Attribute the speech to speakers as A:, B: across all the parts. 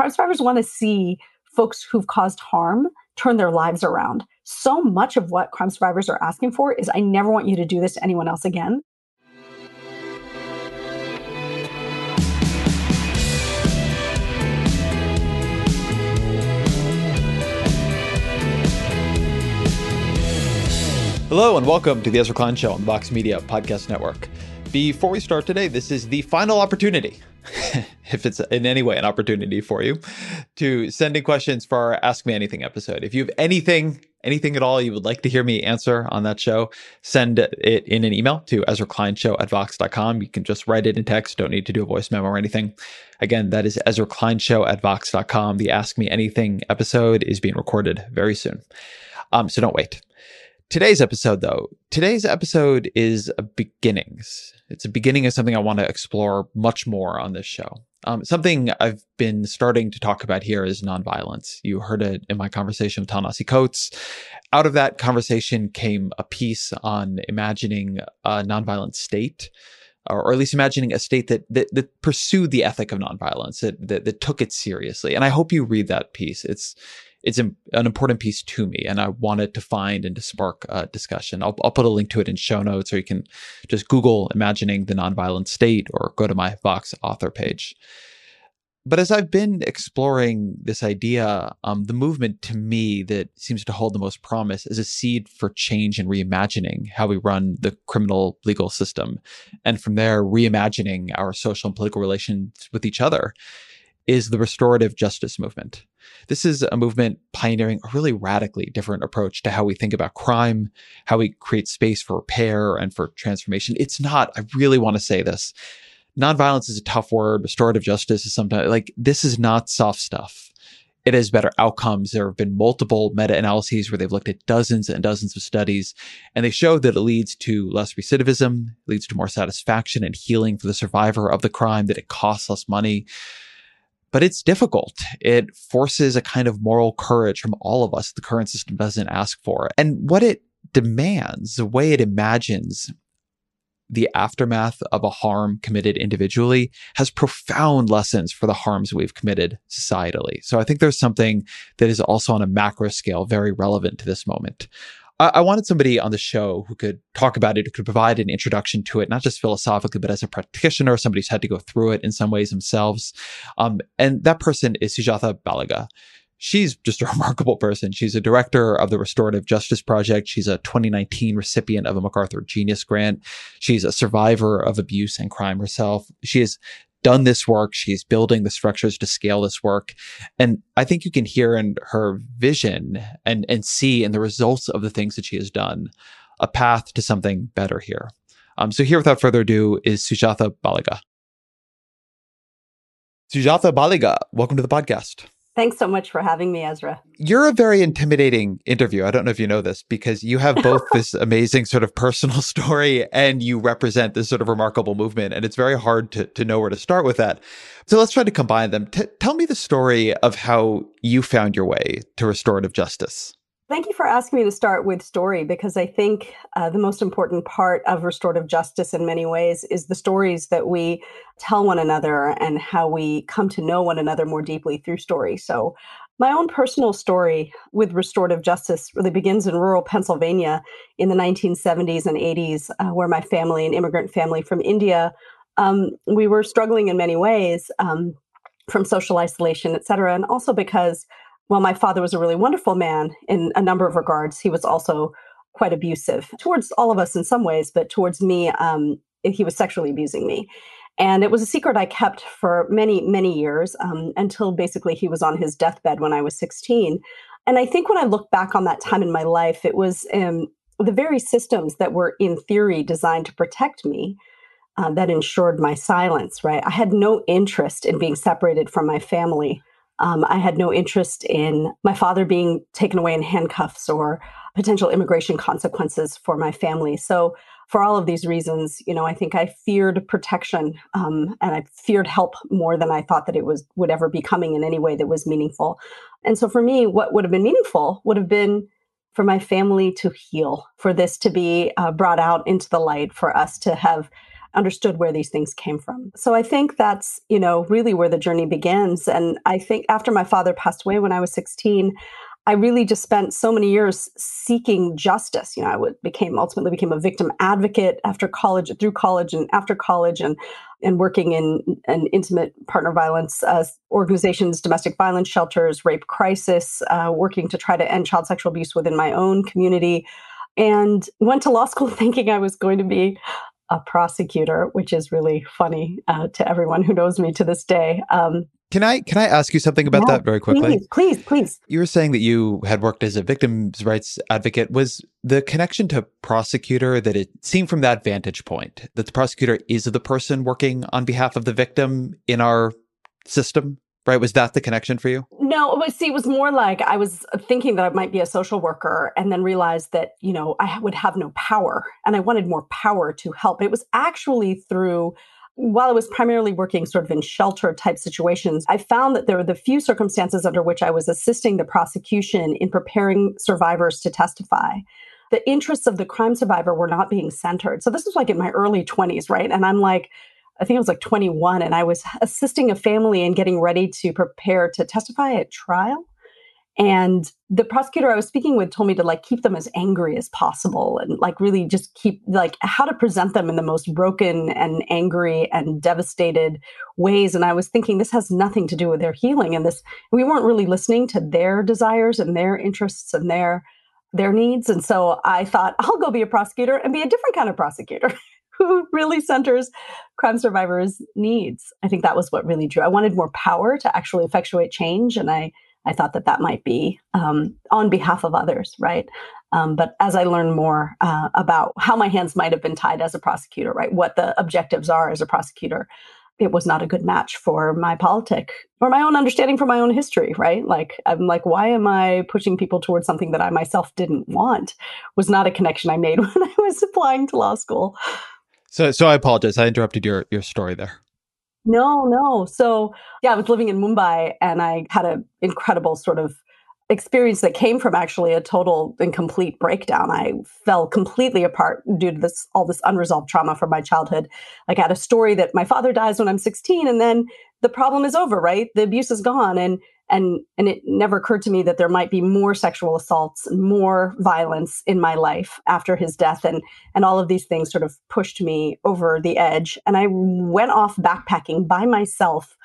A: crime survivors want to see folks who've caused harm turn their lives around. So much of what crime survivors are asking for is I never want you to do this to anyone else again.
B: Hello and welcome to the Ezra Klein Show on the Vox Media Podcast Network. Before we start today, this is the final opportunity if it's in any way an opportunity for you to send in questions for our Ask Me Anything episode. If you have anything, anything at all you would like to hear me answer on that show, send it in an email to Ezra Klein Show at Vox.com. You can just write it in text, don't need to do a voice memo or anything. Again, that is Ezra Klein Show at Vox.com. The Ask Me Anything episode is being recorded very soon. Um, so don't wait. Today's episode, though, today's episode is a beginnings. It's a beginning of something I want to explore much more on this show. Um, something I've been starting to talk about here is nonviolence. You heard it in my conversation with Ta-Nehisi Coates. Out of that conversation came a piece on imagining a nonviolent state, or, at least imagining a state that, that, that pursued the ethic of nonviolence, that, that that took it seriously. And I hope you read that piece. It's it's an important piece to me and I wanted to find and to spark a discussion. I'll, I'll put a link to it in show notes or you can just Google imagining the nonviolent state or go to my Vox author page. But as I've been exploring this idea, um, the movement to me that seems to hold the most promise is a seed for change and reimagining how we run the criminal legal system. And from there, reimagining our social and political relations with each other is the restorative justice movement. This is a movement pioneering a really radically different approach to how we think about crime, how we create space for repair and for transformation. It's not, I really want to say this. Nonviolence is a tough word. Restorative justice is sometimes like this is not soft stuff. It has better outcomes. There have been multiple meta analyses where they've looked at dozens and dozens of studies, and they show that it leads to less recidivism, leads to more satisfaction and healing for the survivor of the crime, that it costs less money but it's difficult. It forces a kind of moral courage from all of us that the current system doesn't ask for. And what it demands, the way it imagines the aftermath of a harm committed individually has profound lessons for the harms we've committed societally. So I think there's something that is also on a macro scale very relevant to this moment. I, I wanted somebody on the show who could talk about it, who could provide an introduction to it, not just philosophically, but as a practitioner, somebody who's had to go through it in some ways themselves. Um, and that person is Sujatha Baliga she's just a remarkable person. She's a director of the Restorative Justice Project. She's a 2019 recipient of a MacArthur Genius Grant. She's a survivor of abuse and crime herself. She is done this work. She's building the structures to scale this work. And I think you can hear in her vision and, and see in the results of the things that she has done a path to something better here. Um, so here, without further ado, is Sujatha Baliga. Sujatha Baliga, welcome to the podcast.
A: Thanks so much for having me, Ezra.
B: You're a very intimidating interview. I don't know if you know this because you have both this amazing sort of personal story and you represent this sort of remarkable movement. And it's very hard to, to know where to start with that. So let's try to combine them. T- tell me the story of how you found your way to restorative justice.
A: Thank you for asking me to start with story because I think uh, the most important part of restorative justice in many ways is the stories that we tell one another and how we come to know one another more deeply through story. So, my own personal story with restorative justice really begins in rural Pennsylvania in the 1970s and 80s, uh, where my family, an immigrant family from India, um, we were struggling in many ways um, from social isolation, et cetera, and also because while my father was a really wonderful man in a number of regards, he was also quite abusive towards all of us in some ways, but towards me, um, he was sexually abusing me. And it was a secret I kept for many, many years um, until basically he was on his deathbed when I was 16. And I think when I look back on that time in my life, it was um, the very systems that were in theory designed to protect me uh, that ensured my silence, right? I had no interest in being separated from my family. Um, I had no interest in my father being taken away in handcuffs or potential immigration consequences for my family. So, for all of these reasons, you know, I think I feared protection um, and I feared help more than I thought that it was would ever be coming in any way that was meaningful. And so, for me, what would have been meaningful would have been for my family to heal, for this to be uh, brought out into the light, for us to have understood where these things came from. So I think that's, you know, really where the journey begins. And I think after my father passed away when I was 16, I really just spent so many years seeking justice. You know, I would, became ultimately became a victim advocate after college, through college, and after college, and and working in an intimate partner violence uh, organizations, domestic violence shelters, rape crisis, uh, working to try to end child sexual abuse within my own community, and went to law school thinking I was going to be a prosecutor, which is really funny uh, to everyone who knows me to this day. Um,
B: can I can I ask you something about yeah, that very quickly?
A: Please, please, please.
B: You were saying that you had worked as a victims' rights advocate. Was the connection to prosecutor that it seemed from that vantage point that the prosecutor is the person working on behalf of the victim in our system? Right? Was that the connection for you?
A: No, was, see, it was more like I was thinking that I might be a social worker and then realized that, you know, I would have no power and I wanted more power to help. It was actually through while I was primarily working sort of in shelter type situations, I found that there were the few circumstances under which I was assisting the prosecution in preparing survivors to testify. The interests of the crime survivor were not being centered. So this was like in my early 20s, right? And I'm like, I think I was like 21, and I was assisting a family in getting ready to prepare to testify at trial. And the prosecutor I was speaking with told me to like keep them as angry as possible and like really just keep like how to present them in the most broken and angry and devastated ways. And I was thinking this has nothing to do with their healing. And this, we weren't really listening to their desires and their interests and their their needs. And so I thought, I'll go be a prosecutor and be a different kind of prosecutor. who really centers crime survivors' needs. I think that was what really drew. I wanted more power to actually effectuate change, and I I thought that that might be um, on behalf of others, right? Um, but as I learned more uh, about how my hands might have been tied as a prosecutor, right, what the objectives are as a prosecutor, it was not a good match for my politic or my own understanding from my own history, right? Like, I'm like, why am I pushing people towards something that I myself didn't want? Was not a connection I made when I was applying to law school.
B: So, so I apologize. I interrupted your your story there.
A: No, no. So, yeah, I was living in Mumbai and I had an incredible sort of experience that came from actually a total and complete breakdown. I fell completely apart due to this all this unresolved trauma from my childhood. Like I had a story that my father dies when I'm 16 and then the problem is over, right? The abuse is gone and and and it never occurred to me that there might be more sexual assaults more violence in my life after his death. And and all of these things sort of pushed me over the edge. And i went off backpacking by myself.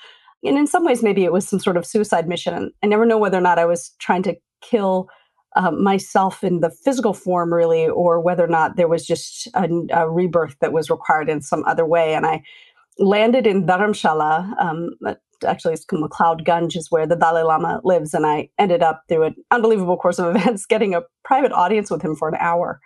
A: And in some ways maybe it was some sort of suicide mission. I never know whether or not i was trying to kill uh, myself in the physical form really or whether or not there was just a, a rebirth that was required in some other way. And i landed in Dharamshala, um, actually it's McLeod Ganj is where the Dalai Lama lives. And I ended up through an unbelievable course of events getting a private audience with him for an hour.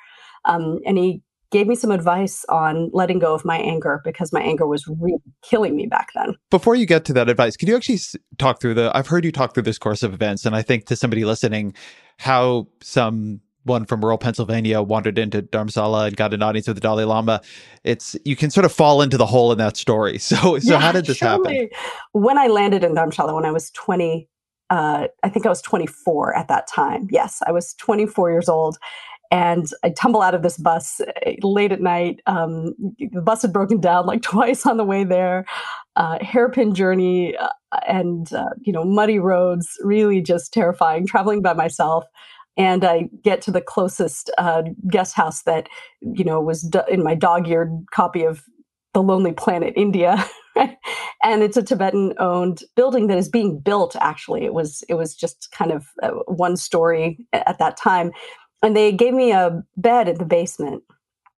A: Um, and he gave me some advice on letting go of my anger because my anger was really killing me back then.
B: Before you get to that advice, could you actually talk through the? I've heard you talk through this course of events, and I think to somebody listening, how some one from rural Pennsylvania wandered into Dharamsala and got an audience with the Dalai Lama. It's you can sort of fall into the hole in that story. So so yeah, how did this happen?
A: When I landed in Dharamsala when I was 20, uh, I think I was 24 at that time. Yes, I was 24 years old. And I tumble out of this bus uh, late at night. Um, the bus had broken down like twice on the way there. Uh, hairpin journey uh, and uh, you know muddy roads, really just terrifying. Traveling by myself, and I get to the closest uh, guest house that you know was in my dog-eared copy of the Lonely Planet, India. and it's a Tibetan-owned building that is being built. Actually, it was it was just kind of uh, one story at that time, and they gave me a bed in the basement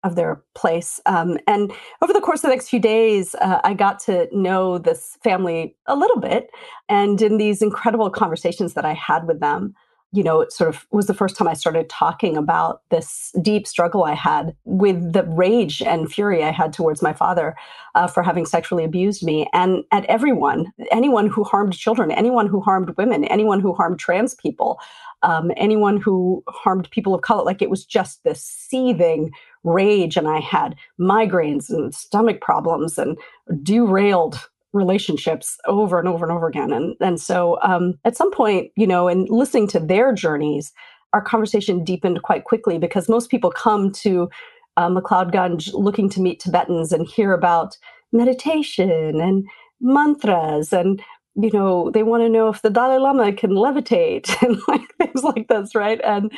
A: of their place. Um, and over the course of the next few days, uh, I got to know this family a little bit. And in these incredible conversations that I had with them, you know, it sort of was the first time I started talking about this deep struggle I had with the rage and fury I had towards my father uh, for having sexually abused me and at everyone, anyone who harmed children, anyone who harmed women, anyone who harmed trans people, um, anyone who harmed people of color. Like it was just this seething rage. And I had migraines and stomach problems and derailed relationships over and over and over again. And and so um, at some point, you know, in listening to their journeys, our conversation deepened quite quickly because most people come to uh, McLeod Ganj looking to meet Tibetans and hear about meditation and mantras and you know they want to know if the dalai lama can levitate and like things like this right and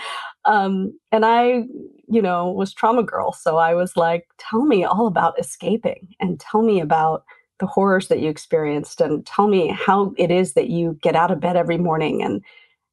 A: um and i you know was trauma girl so i was like tell me all about escaping and tell me about the horrors that you experienced and tell me how it is that you get out of bed every morning and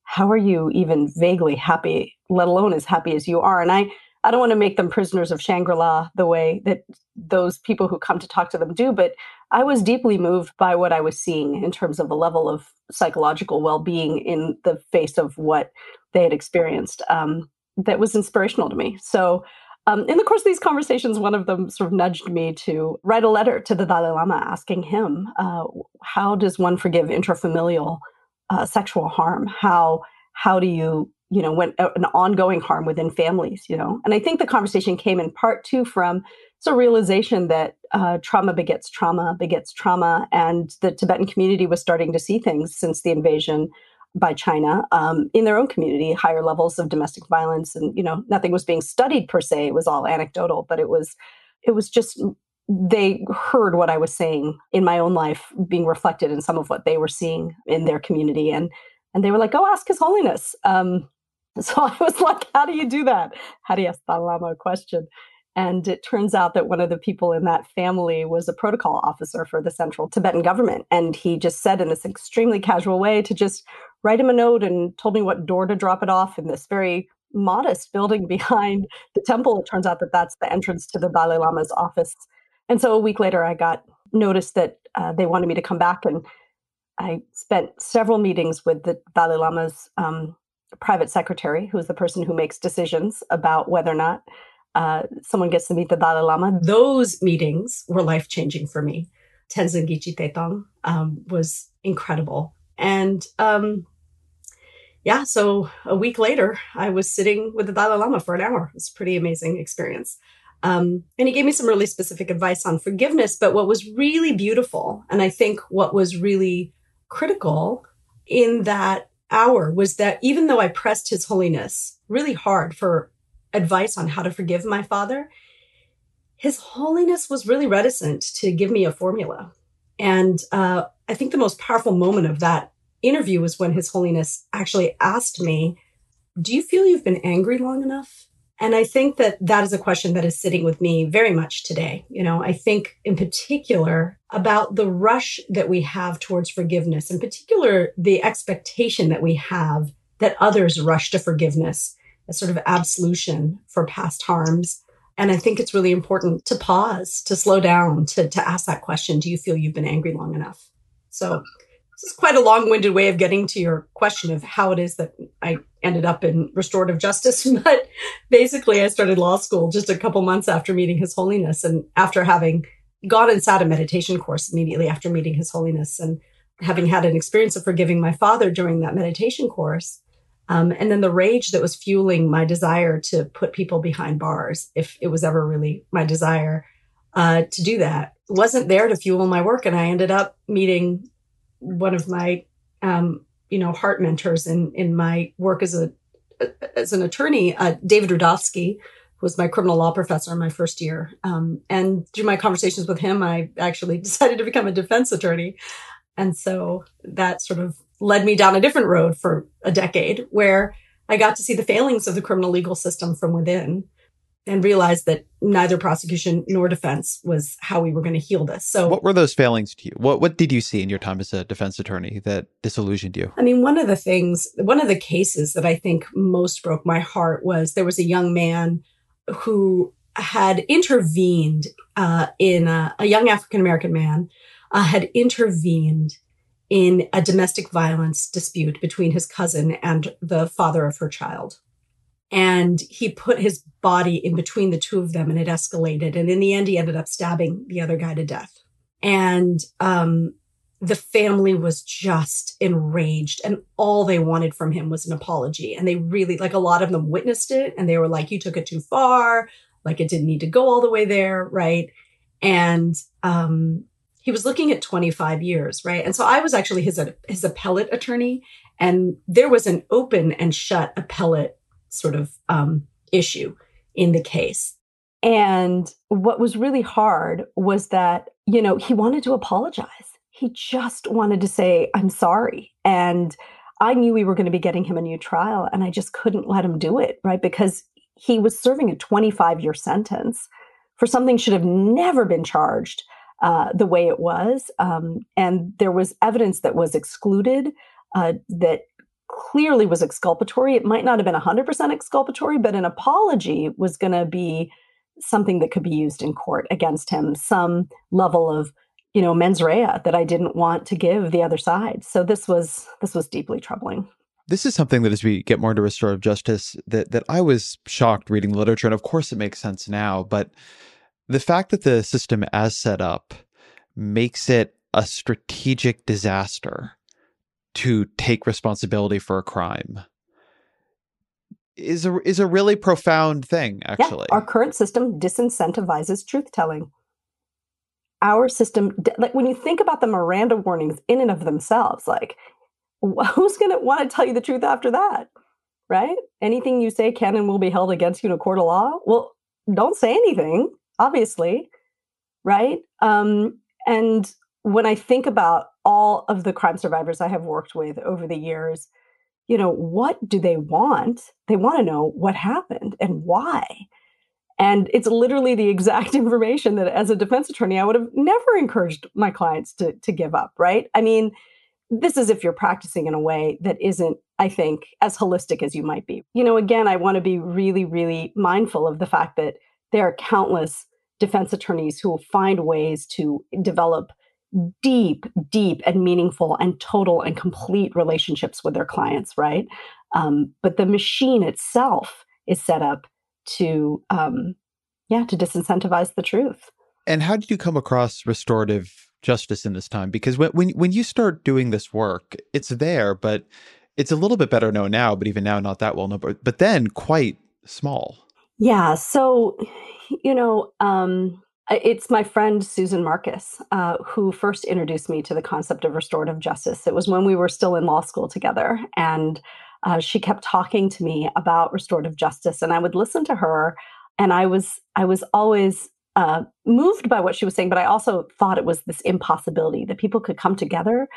A: how are you even vaguely happy let alone as happy as you are? And i i don't want to make them prisoners of shangri-la the way that those people who come to talk to them do but i was deeply moved by what i was seeing in terms of the level of psychological well-being in the face of what they had experienced um, that was inspirational to me. So um, in the course of these conversations, one of them sort of nudged me to write a letter to the Dalai Lama asking him, uh, how does one forgive intrafamilial uh, sexual harm? How how do you you know when uh, an ongoing harm within families? You know, and I think the conversation came in part too from a realization that uh, trauma begets trauma begets trauma, and the Tibetan community was starting to see things since the invasion by China um, in their own community, higher levels of domestic violence, and you know nothing was being studied per se. It was all anecdotal, but it was it was just they heard what I was saying in my own life being reflected in some of what they were seeing in their community, and and they were like, "Go ask His Holiness." Um, so I was like, "How do you do that? How do you ask Dalai Lama a question?" And it turns out that one of the people in that family was a protocol officer for the central Tibetan government. And he just said in this extremely casual way to just write him a note and told me what door to drop it off in this very modest building behind the temple. It turns out that that's the entrance to the Dalai Lama's office. And so a week later, I got notice that uh, they wanted me to come back. And I spent several meetings with the Dalai Lama's um, private secretary, who's the person who makes decisions about whether or not uh, someone gets to meet the Dalai Lama. Those meetings were life changing for me. Tenzin Geyche um, was incredible. And um, yeah, so a week later, I was sitting with the Dalai Lama for an hour. It was a pretty amazing experience. Um, and he gave me some really specific advice on forgiveness. But what was really beautiful, and I think what was really critical in that hour was that even though I pressed His Holiness really hard for advice on how to forgive my father, His Holiness was really reticent to give me a formula. And uh, I think the most powerful moment of that interview was when His Holiness actually asked me, Do you feel you've been angry long enough? And I think that that is a question that is sitting with me very much today. You know, I think in particular about the rush that we have towards forgiveness, in particular, the expectation that we have that others rush to forgiveness as sort of absolution for past harms. And I think it's really important to pause, to slow down, to, to ask that question Do you feel you've been angry long enough? So this is quite a long-winded way of getting to your question of how it is that I ended up in restorative justice. But basically, I started law school just a couple months after meeting His Holiness, and after having gone and sat a meditation course immediately after meeting His Holiness, and having had an experience of forgiving my father during that meditation course. Um, and then the rage that was fueling my desire to put people behind bars, if it was ever really my desire uh, to do that, wasn't there to fuel my work. And I ended up meeting one of my um, you know heart mentors in in my work as a as an attorney, uh, David Rudovsky, was my criminal law professor in my first year. Um, and through my conversations with him, I actually decided to become a defense attorney. And so that sort of led me down a different road for a decade where I got to see the failings of the criminal legal system from within and realized that neither prosecution nor defense was how we were going to heal this. So,
B: what were those failings to you? What what did you see in your time as a defense attorney that disillusioned you?
A: I mean, one of the things, one of the cases that I think most broke my heart was there was a young man who had intervened uh, in a, a young African American man uh, had intervened in a domestic violence dispute between his cousin and the father of her child. And he put his body in between the two of them and it escalated. And in the end, he ended up stabbing the other guy to death. And um, the family was just enraged and all they wanted from him was an apology. And they really like a lot of them witnessed it and they were like you took it too far. Like it didn't need to go all the way there. Right? And um he was looking at 25 years. Right? And so i was actually his his appellate attorney and there was an open and shut appellate sort of um issue in the case and what was really hard was that you know he wanted to apologize he just wanted to say, I'm sorry. And I knew we were going to be getting him a new trial, and I just couldn't let him do it, right? Because he was serving a 25 year sentence for something should have never been charged uh, the way it was. Um, and there was evidence that was excluded uh, that clearly was exculpatory. It might not have been 100% exculpatory, but an apology was going to be something that could be used in court against him, some level of you know mens rea that i didn't want to give the other side. So this was this was deeply troubling.
B: This is something that as we get more into restorative justice that that i was shocked reading the literature and of course it makes sense now but the fact that the system as set up makes it a strategic disaster to take responsibility for a crime is a is a really profound thing actually.
A: yeah, our current system disincentivizes truth telling our system like when you think about the miranda warnings in and of themselves like who's going to want to tell you the truth after that right? Anything you say can and will be held against you in a court of law? Well don't say anything obviously right? Um, and when i think about all of the crime survivors i have worked with over the years you know what do they want they want to know what happened and why and it's literally the exact information that as a defense attorney, I would have never encouraged my clients to, to give up, right? I mean, this is if you're practicing in a way that isn't, I think, as holistic as you might be. You know, again, I want to be really, really mindful of the fact that there are countless defense attorneys who will find ways to develop deep, deep, and meaningful and total and complete relationships with their clients, right? Um, but the machine itself is set up to um, yeah to disincentivize the truth.
B: And how did you come across restorative justice in this time? Because when, when when you start doing this work it's there but it's a little bit better known now but even now not that well known but, but then quite small.
A: Yeah so you know um it's my friend Susan Marcus uh, who first introduced me to the concept of restorative justice. It was when we were still in law school together, and uh, she kept talking to me about restorative justice and i would listen to her and i was i was always uh, moved by what she was saying, but I also thought it was this impossibility that people could come together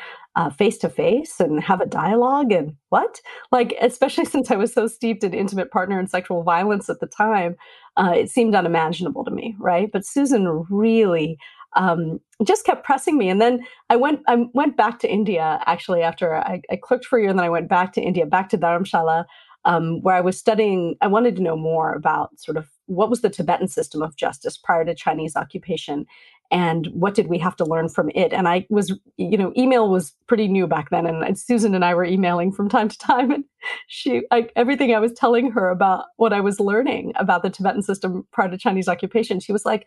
A: face to face and have a dialogue. And what? Like, especially since I was so steeped in intimate partner and sexual violence at the time, uh, it seemed unimaginable to me, right? But Susan really um, just kept pressing me. And then I went I went back to India actually after I, I clerked for a year, and then I went back to India, back to Dharamshala, um, where I was studying. I wanted to know more about sort of what was the Tibetan system of justice prior to Chinese occupation, and what did we have to learn from it? And i was you know email was pretty new back then and susan and i were emailing from time to time and she I, everything i was telling her about what i was learning about the tibetan system prior to chinese occupation she was like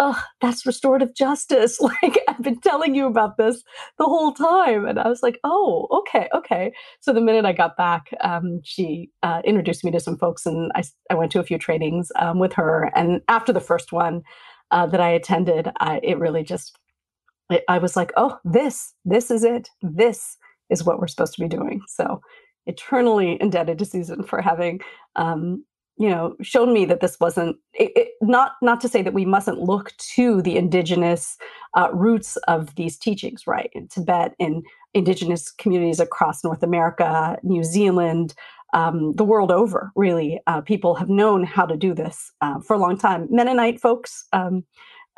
A: oh that's restorative justice. Like i've been telling you about this the whole time and i was like oh okay okay. So the minute i got back um, she uh, introduced me to some folks and I, I went to a few trainings um, with her and after the first one uh, that I attended, I, it really just, it, I was like, oh, this, this is it. This is what we're supposed to be doing. So eternally indebted to Susan for having, um, you know, shown me that this wasn't it, it, not not to say that we mustn't look to the indigenous uh, roots of these teachings, right? In Tibet, in indigenous communities across North America, New Zealand, um, the world over, really. Uh, people have known how to do this uh, for a long time. Mennonite folks um,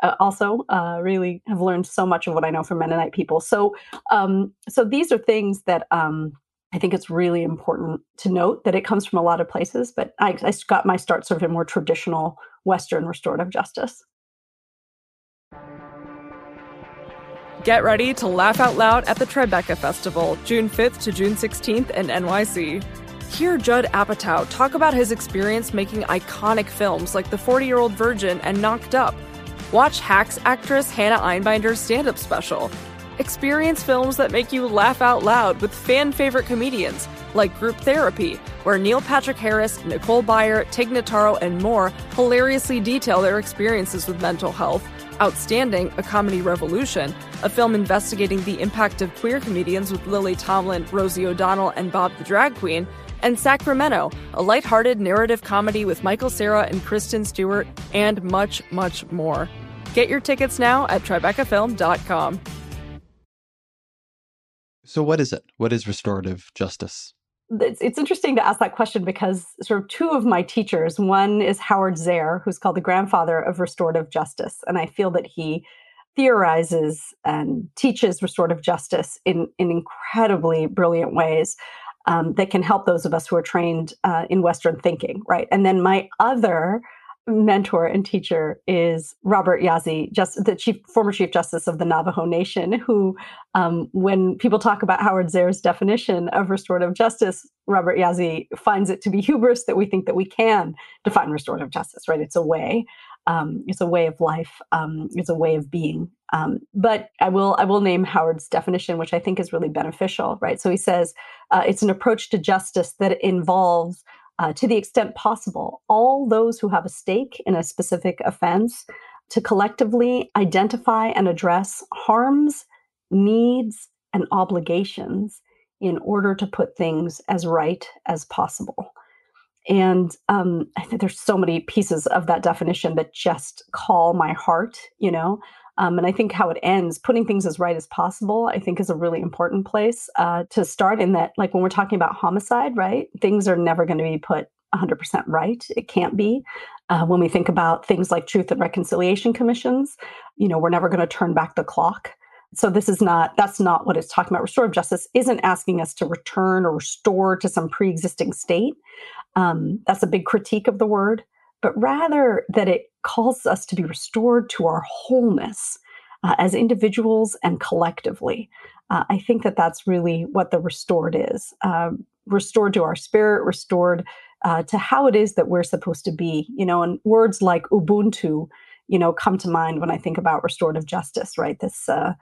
A: uh, also uh, really have learned so much of what I know from Mennonite people. So, um, so these are things that um, I think it's really important to note that it comes from a lot of places. But I, I got my start sort of in more traditional Western restorative justice.
C: Get ready to laugh out loud at the Tribeca Festival, June 5th to June 16th in NYC. Hear Judd Apatow talk about his experience making iconic films like The 40 Year Old Virgin and Knocked Up. Watch Hacks actress Hannah Einbinder's stand up special. Experience films that make you laugh out loud with fan favorite comedians like Group Therapy, where Neil Patrick Harris, Nicole Byer, Tig Notaro, and more hilariously detail their experiences with mental health. Outstanding, A Comedy Revolution, a film investigating the impact of queer comedians with Lily Tomlin, Rosie O'Donnell, and Bob the Drag Queen, and Sacramento, a lighthearted narrative comedy with Michael Cera and Kristen Stewart, and much, much more. Get your tickets now at TribecaFilm.com.
B: So, what is it? What is restorative justice?
A: It's, it's interesting to ask that question because sort of two of my teachers, one is Howard Zehr, who's called the grandfather of restorative justice. And I feel that he theorizes and teaches restorative justice in, in incredibly brilliant ways um, that can help those of us who are trained uh, in Western thinking, right? And then my other mentor and teacher is Robert Yazzie, just the chief former chief justice of the Navajo Nation, who, um, when people talk about Howard Zehr's definition of restorative justice, Robert Yazzie finds it to be hubris that we think that we can define restorative justice. Right? It's a way. Um, it's a way of life. Um, it's a way of being. Um, but I will I will name Howard's definition, which I think is really beneficial. Right? So he says uh, it's an approach to justice that involves uh, to the extent possible, all those who have a stake in a specific offense to collectively identify and address harms, needs, and obligations in order to put things as right as possible. And um, I think there's so many pieces of that definition that just call my heart, you know. Um, and I think how it ends, putting things as right as possible, I think is a really important place uh, to start. In that, like when we're talking about homicide, right? Things are never going to be put 100% right. It can't be. Uh, when we think about things like truth and reconciliation commissions, you know, we're never going to turn back the clock. So this is not that's not what it's talking about. Restorative justice isn't asking us to return or restore to some pre-existing state. Um, that's a big critique of the word but rather that it calls us to be restored to our wholeness uh, as individuals and collectively. Uh, I think that that's really what the restored is uh, restored to our spirit, restored uh, to how it is that we're supposed to be. You know, and words like Ubuntu, you know, come to mind when I think about restorative justice, right? This uh,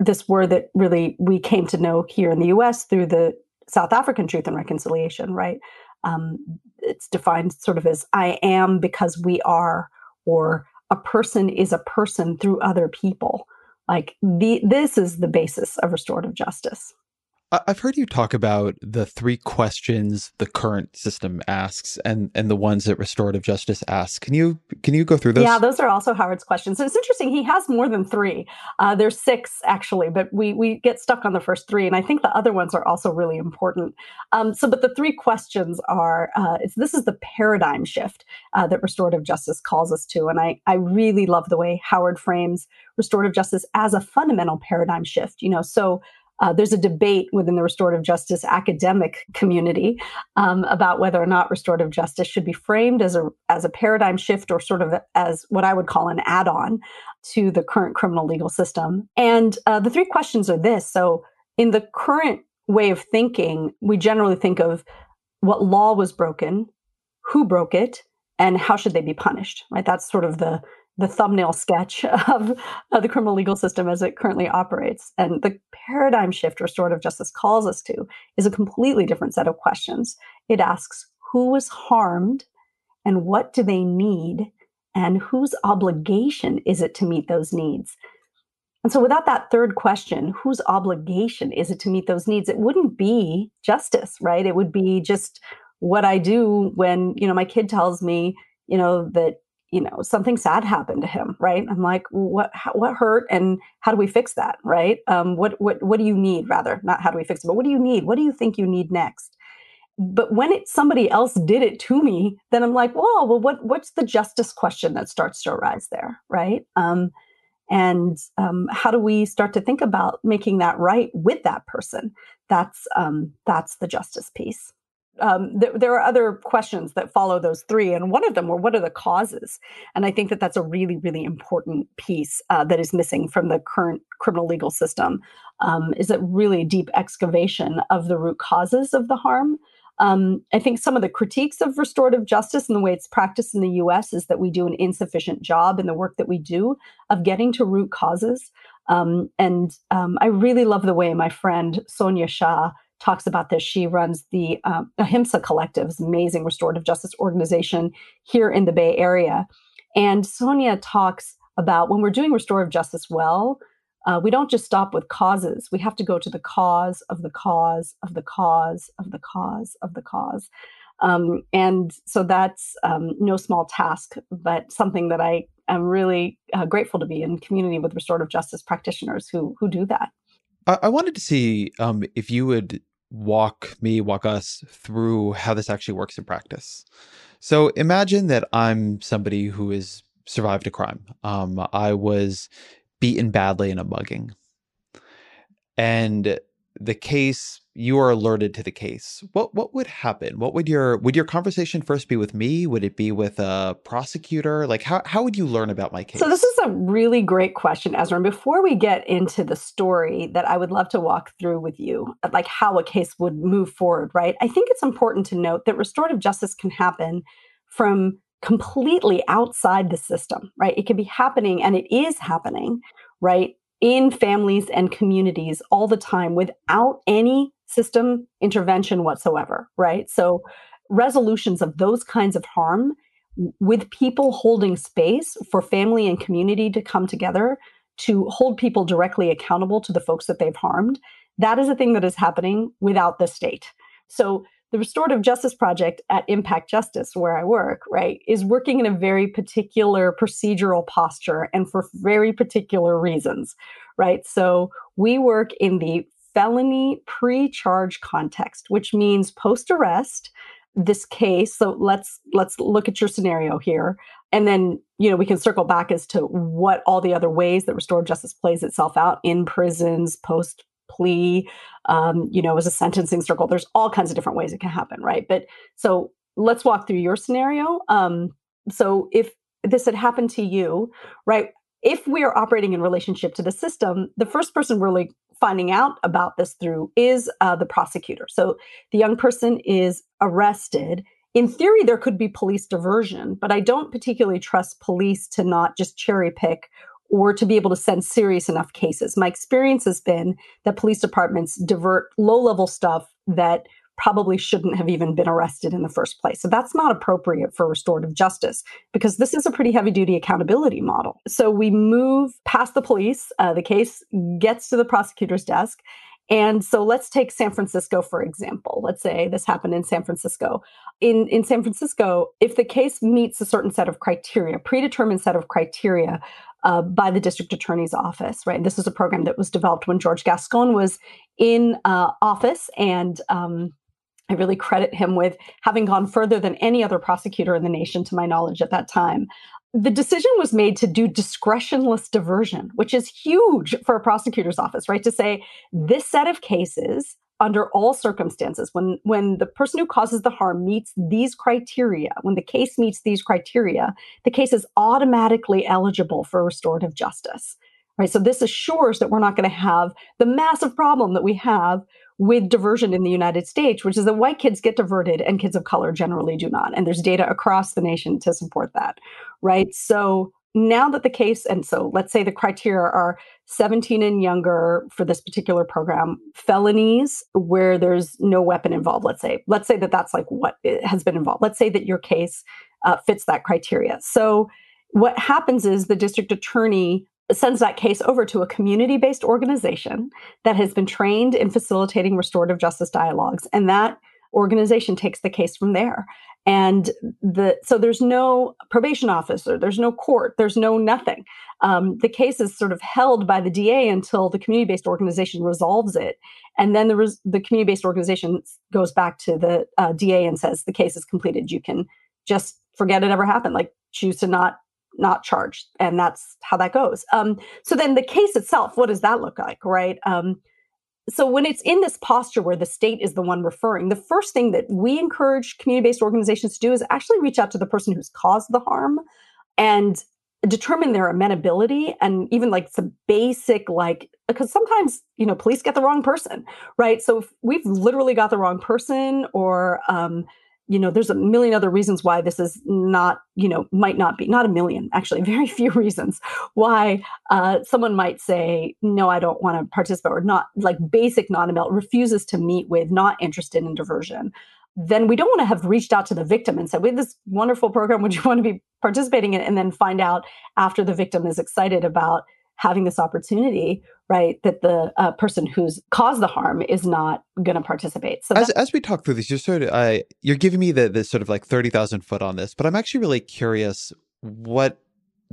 A: this word that really we came to know here in the U.S. through the South African Truth and Reconciliation, right? Um, it's defined sort of as I am because we are, or a person is a person through other people. Like the, this is the basis of restorative justice.
B: I've heard you talk about the three questions the current system asks and and the ones that restorative justice asks. Can you can you go through those?
A: Yeah, those are also Howard's questions. It's interesting. He has more than three. Uh, there's six actually, but we we get stuck on the first three, and I think the other ones are also really important. Um, so, but the three questions are: uh, this is the paradigm shift uh, that restorative justice calls us to, and I I really love the way Howard frames restorative justice as a fundamental paradigm shift. You know, so uh, there's a debate within the restorative justice academic community um, about whether or not restorative justice should be framed as a as a paradigm shift or sort of as what I would call an add-on to the current criminal legal system. And uh, the three questions are this: so in the current way of thinking, we generally think of what law was broken, who broke it, and how should they be punished. Right? That's sort of the the thumbnail sketch of, of, the criminal legal system as it currently operates. And the paradigm shift restorative justice calls us to is a completely different set of questions. It asks who was harmed and what do they need and whose obligation is it to meet those needs? And so, without that third question, whose obligation is it to meet those needs? It wouldn't be justice, right? It would be just what I do when, you know, my kid tells me, you know, that you know something sad happened to him right? I'm like what how, what hurt and how do we fix that? Right? Um, what what what do you need rather? Not how do we fix it but what do you need? What do you think you need next? But when it somebody else did it to me then i'm like whoa well what what's the justice question that starts to arise there? Right? Um, and um, how do we start to think about making that right with that person? That's um, that's the justice piece um, th- there are other questions that follow those three. And one of them were what are the causes? And I think that that's a really, really important piece uh, that is missing from the current criminal legal system um, is a really deep excavation of the root causes of the harm. Um, I think some of the critiques of restorative justice and the way it's practiced in the US is that we do an insufficient job in the work that we do of getting to root causes. Um, and um, I really love the way my friend Sonya Shah talks about this. She runs the um, Ahimsa Collective, amazing restorative justice organization here in the Bay Area. And Sonya talks about when we're doing restorative justice well, uh, we don't just stop with causes. We have to go to the cause of the cause of the cause of the cause of the cause. Um, and so that's um, no small task, but something that I am really uh, grateful to be in community with restorative justice practitioners who who do that.
B: I, I wanted to see um, if you would walk me, walk us through how this actually works in practice. So imagine that I'm somebody who has survived a crime. Um, I was beaten badly in a mugging. And the case you are alerted to the case. What what would happen? What would your would your conversation first be with me? Would it be with a prosecutor? Like how, how would you learn about my case
A: so this is a really great question ezra and before we get into the story that i would love to walk through with you uh, like how a case would move forward right? I think it's important to note that restorative justice can happen from completely outside the system right? It can be happening and it is happening right in families and communities all the time without any system intervention whatsoever, right? So, resolutions of those kinds of harm with people holding space for family and community to come together to hold people directly accountable to the folks that they've harmed, that is a thing that is happening without the state. So, the Restorative Justice Project at Impact Justice, where I work, right, is working in a very particular procedural posture and for very particular reasons, right? So we work in the felony pre-charge context, which means post-arrest, this case. So let's let's look at your scenario here. And then, you know, we can circle back as to what all the other ways that restorative justice plays itself out in prisons, post plea, um, you know, as a sentencing circle. There's all kinds of different ways it can happen, right? But so let's walk through your scenario. Um, so if this had happened to you, right? If we are operating in relationship to the system, the first person really finding out about this through is uh, the prosecutor. So the young person is arrested. In theory, there could be police diversion, but I don't particularly trust police to not just cherry pick or to be able to send serious enough cases. My experience has been that police departments divert low level stuff that probably shouldn't have even been arrested in the first place. So that's not appropriate for restorative justice because this is a pretty heavy duty accountability model. So we move past the police, uh, the case gets to the prosecutor's desk. And so let's take San Francisco, for example. Let's say this happened in San Francisco. In, in San Francisco, if the case meets a certain set of criteria, predetermined set of criteria, uh, by the district attorney's office, right? This is a program that was developed when George Gascon was in uh, office. And um, I really credit him with having gone further than any other prosecutor in the nation, to my knowledge, at that time. The decision was made to do discretionless diversion, which is huge for a prosecutor's office, right? To say this set of cases under all circumstances when when the person who causes the harm meets these criteria when the case meets these criteria the case is automatically eligible for restorative justice right so this assures that we're not going to have the massive problem that we have with diversion in the United States, which is that white kids get diverted and kids of color generally do not. And there's data across the nation to support that, right? So now that the case, and so let's say the criteria are 17 and younger for this particular program, felonies where there's no weapon involved, let's say, let's say that that's like what has been involved. Let's say that your case uh, fits that criteria. So what happens is the district attorney sends that case over to a community based organization that has been trained in facilitating restorative justice dialogues. And that organization takes the case from there. And the so there's no probation officer there's no court there's no nothing. Um, the case is sort of held by the da until the community-based organization resolves it. And then the, res- the community-based organization goes back to the uh, da and says the case is completed. You can just forget it ever happened. Like choose to not not charge. And that's how that goes. Um, so then the case itself what does that look like right? Um, so when it's in this posture where the state is the one referring, the first thing that we encourage community-based organizations to do is actually reach out to the person who's caused the harm and determine their amenability and even like some basic like because sometimes you know police get the wrong person right? So if we've literally got the wrong person or um you know there's a million other reasons why this is not you know might not be not a million actually very few reasons why uh, someone might say no i don't want to participate or not like basic non-adult refuses to meet with not interested in diversion. Then we don't want to have reached out to the victim and said we have this wonderful program would you want to be participating in it? And then find out after the victim is excited about having this opportunity right that the uh, person who's caused the harm is not going to participate.
B: So as, as we talk through this you're sort of uh, you're giving me the, the sort of like 30000 foot on this but i'm actually really curious what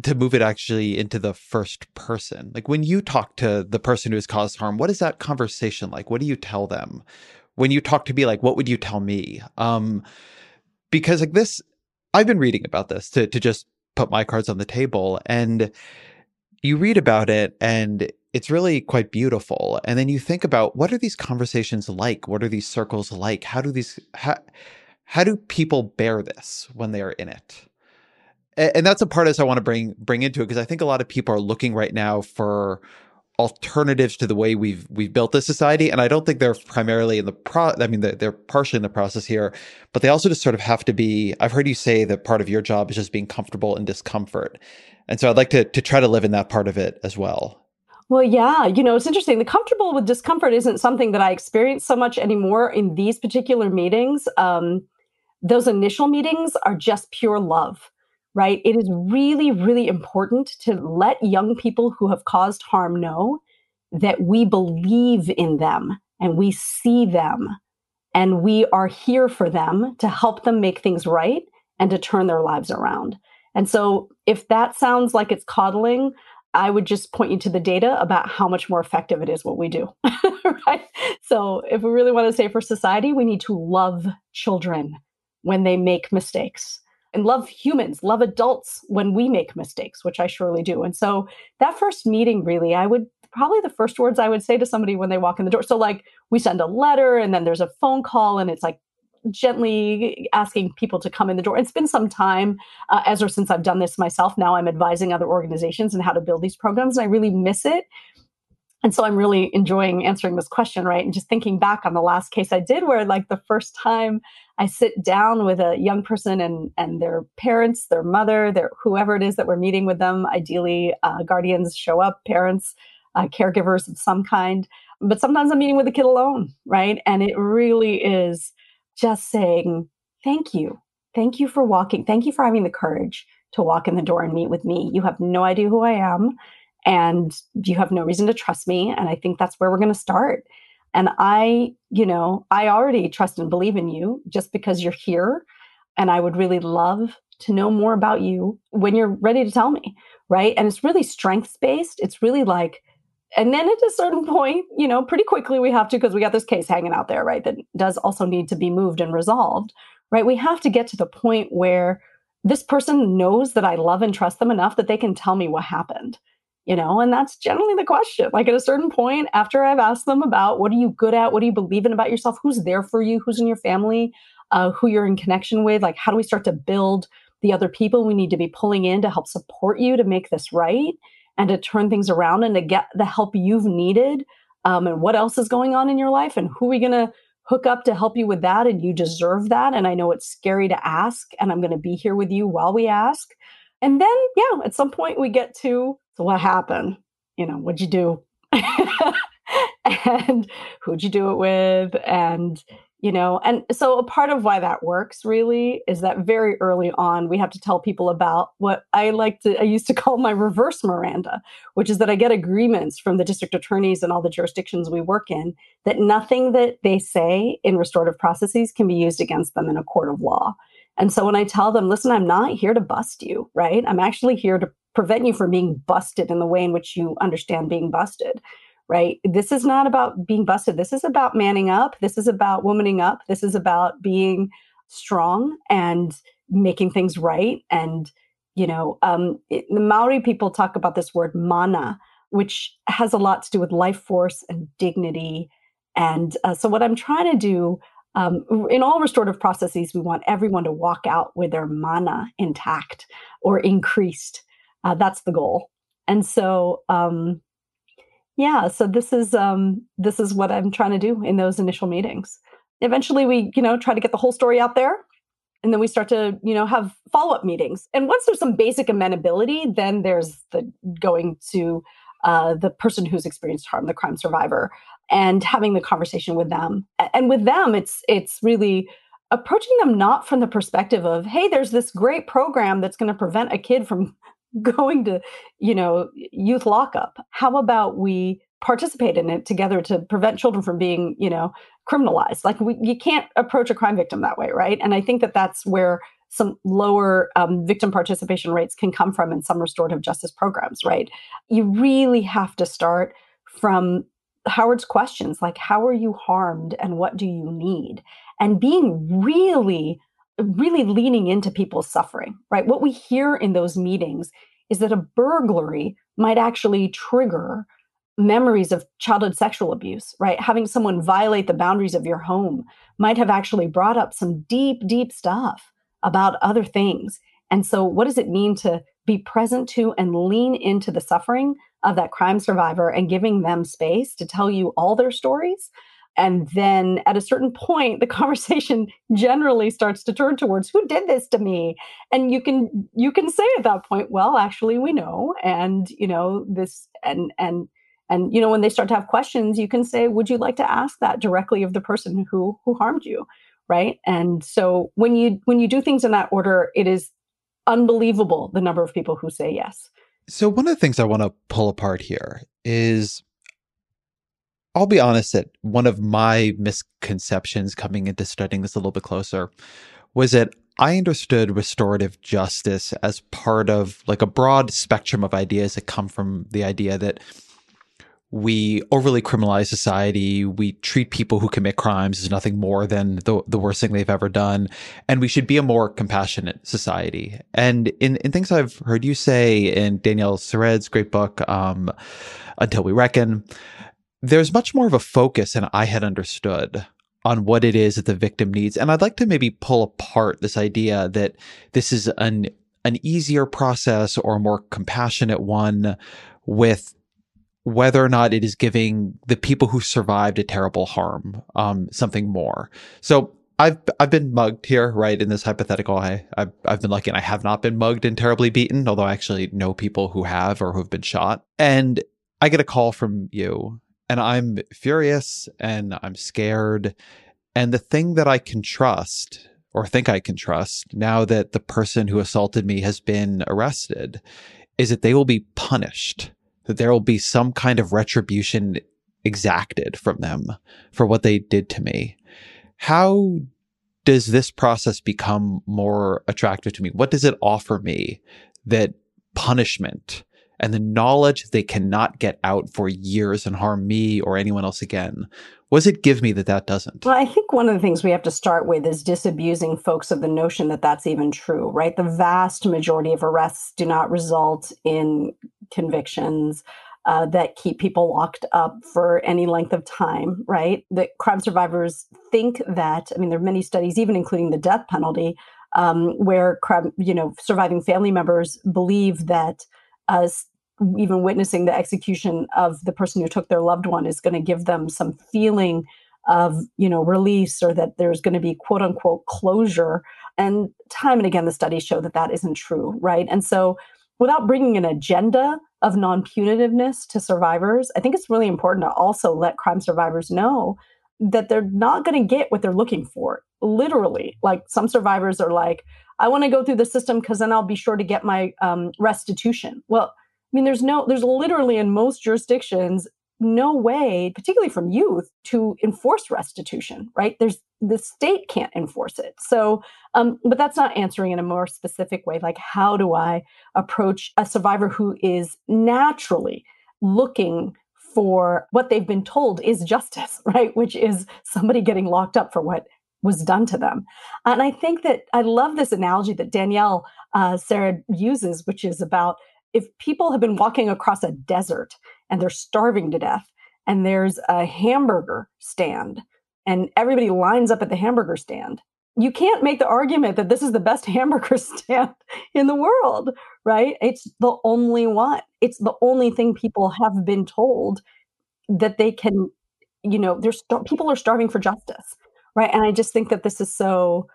B: to move it actually into the first person. Like when you talk to the person who has caused harm what is that conversation like? What do you tell them? When you talk to me like what would you tell me? Um because like this i've been reading about this to to just put my cards on the table and you read about it and it's really quite beautiful. And then you think about what are these conversations like? What are these circles like? How do these how, how do people bear this when they are in it? And, and that's a part as I want to bring bring into it because I think a lot of people are looking right now for alternatives to the way we've we've built this society and i don't think they're primarily in the pro i mean they're, they're partially in the process here but they also just sort of have to be i've heard you say that part of your job is just being comfortable in discomfort and so I'd like to to try to live in that part of it as well.
A: Well, yeah, you know, it's interesting. The comfortable with discomfort isn't something that I experience so much anymore in these particular meetings. Um, those initial meetings are just pure love, right? It is really, really important to let young people who have caused harm know that we believe in them and we see them and we are here for them to help them make things right and to turn their lives around. And so, if that sounds like it's coddling, I would just point you to the data about how much more effective it is what we do. right? So, if we really want to say for society, we need to love children when they make mistakes and love humans, love adults when we make mistakes, which I surely do. And so, that first meeting, really, I would probably the first words I would say to somebody when they walk in the door. So, like, we send a letter and then there's a phone call, and it's like, gently asking people to come in the door. It's been some time, uh, Ezra, since I've done this myself. Now I'm advising other organizations and how to build these programs, and I really miss it. And so I'm really enjoying answering this question, right? And just thinking back on the last case I did, where like the first time I sit down with a young person and and their parents, their mother, their whoever it is that we're meeting with them. Ideally, uh, guardians show up, parents, uh, caregivers of some kind. But sometimes I'm meeting with a kid alone, right? And it really is just saying, thank you. Thank you for walking. Thank you for having the courage to walk in the door and meet with me. You have no idea who I am and you have no reason to trust me. And I think that's where we're going to start. And I, you know, I already trust and believe in you just because you're here. And I would really love to know more about you when you're ready to tell me. Right. And it's really strengths based. It's really like, and then at a certain point, you know, pretty quickly we have to, because we got this case hanging out there, right, that does also need to be moved and resolved, right? We have to get to the point where this person knows that I love and trust them enough that they can tell me what happened, you know, and that's generally the question. Like at a certain point, after I've asked them about what are you good at, what do you believe in about yourself, who's there for you, who's in your family, uh, who you're in connection with, like how do we start to build the other people we need to be pulling in to help support you to make this right? and to turn things around and to get the help you've needed um, and what else is going on in your life and who are we going to hook up to help you with that and you deserve that and i know it's scary to ask and i'm going to be here with you while we ask and then yeah at some point we get to so what happened? You know what'd you do? And who'd you do it with? And you know and so a part of why that works really is that very early on we have to tell people about what i like to i used to call my reverse miranda which is that i get agreements from the district attorneys and all the jurisdictions we work in that nothing that they say in restorative processes can be used against them in a court of law. And so when i tell them listen i'm not here to bust you right? I'm actually here to prevent you from being busted in the way in which you understand being busted right? This is not about being busted. This is about manning up. This is about womaning up. This is about being strong and making things right. And, you know, um, it, the Maori people talk about this word mana, which has a lot to do with life force and dignity And uh, so, what I'm trying to do um, in all restorative processes, we want everyone to walk out with their mana intact or increased. Uh, that's the goal. And so, um, yeah, so this is um, this is what I'm trying to do in those initial meetings. Eventually, we you know try to get the whole story out there, and then we start to you know have follow up meetings. And once there's some basic amenability, then there's the going to uh, the person who's experienced harm, the crime survivor, and having the conversation with them. And with them, it's it's really approaching them not from the perspective of, hey, there's this great program that's going to prevent a kid from going to, you know, youth lockup. How about we participate in it together to prevent children from being, you know, criminalized? Like we, you can't approach a crime victim that way, right? And I think that that's where some lower um, victim participation rates can come from in some restorative justice programs, right? You really have to start from Howard's questions like, how are you harmed and what do you need? And being really, really leaning into people's suffering, right? What we hear in those meetings is that a burglary might actually trigger memories of childhood sexual abuse, right? Having someone violate the boundaries of your home might have actually brought up some deep, deep stuff about other things. And so, what does it mean to be present to and lean into the suffering of that crime survivor and giving them space to tell you all their stories? And then at a certain point, the conversation generally starts to turn towards who did this to me? And you can you can say at that point, well, actually, we know, and you know this, and and and you know when they start to have questions, you can say, would you like to ask that directly of the person who who harmed you? right and so when you when you do things in that order it is unbelievable the number of people who say yes
B: so one of the things i want to pull apart here is i'll be honest that one of my misconceptions coming into studying this a little bit closer was that I understood restorative justice as part of like a broad spectrum of ideas that come from the idea that we overly criminalize society. We treat people who commit crimes as nothing more than the, the worst thing they've ever done. And we should be a more compassionate society. And in, in things I've heard you say in Danielle Sered's great book, um, Until We Reckon, there's much more of a focus than I had understood on what it is that the victim needs. And I'd like to maybe pull apart this idea that this is an an easier process or a more compassionate one with whether or not it is giving the people who survived a terrible harm um, something more. So I've I've been mugged here, right? In this hypothetical, I I've, I've been lucky, and I have not been mugged and terribly beaten. Although I actually know people who have or who have been shot, and I get a call from you, and I'm furious and I'm scared, and the thing that I can trust or think I can trust now that the person who assaulted me has been arrested is that they will be punished that there will be some kind of retribution exacted from them for what they did to me. How does this process become more attractive to me? What does it offer me that punishment and the knowledge they cannot get out for years and harm me or anyone else again? Was it give me that that doesn't?
A: Well, I think one of the things we have to start with is disabusing folks of the notion that that's even true, right? The vast majority of arrests do not result in convictions. Uh, that keep people locked up for any length of time, right? That crime survivors think that, I mean, there are many studies, even including the death penalty, um, where crime, you know, surviving family members believe that uh, even witnessing the execution of the person who took their loved one is going to give them some feeling of you know release or that there's going to be quote unquote closure. And time and again the studies show that that isn't true right? And so without bringing an agenda of non-punitiveness to survivors i think it's really important to also let crime survivors know that they're not going to get what they're looking for literally. Like some survivors are like i want to go through the system because then i'll be sure to get my um, restitution well I mean, there's no, there's literally in most jurisdictions no way, particularly from youth, to enforce restitution, right? There's the state can't enforce it. So, um, but that's not answering in a more specific way. Like, how do I approach a survivor who is naturally looking for what they've been told is justice, right? Which is somebody getting locked up for what was done to them. And I think that I love this analogy that Danielle uh, Sered uses, which is about if people have been walking across a desert and they're starving to death and there's a hamburger stand and everybody lines up at the hamburger stand you can't make the argument that this is the best hamburger stand in the world, right? It's the only one. It's the only thing people have been told that they can, you know, there's people are starving for justice, right? And I just think that this is so,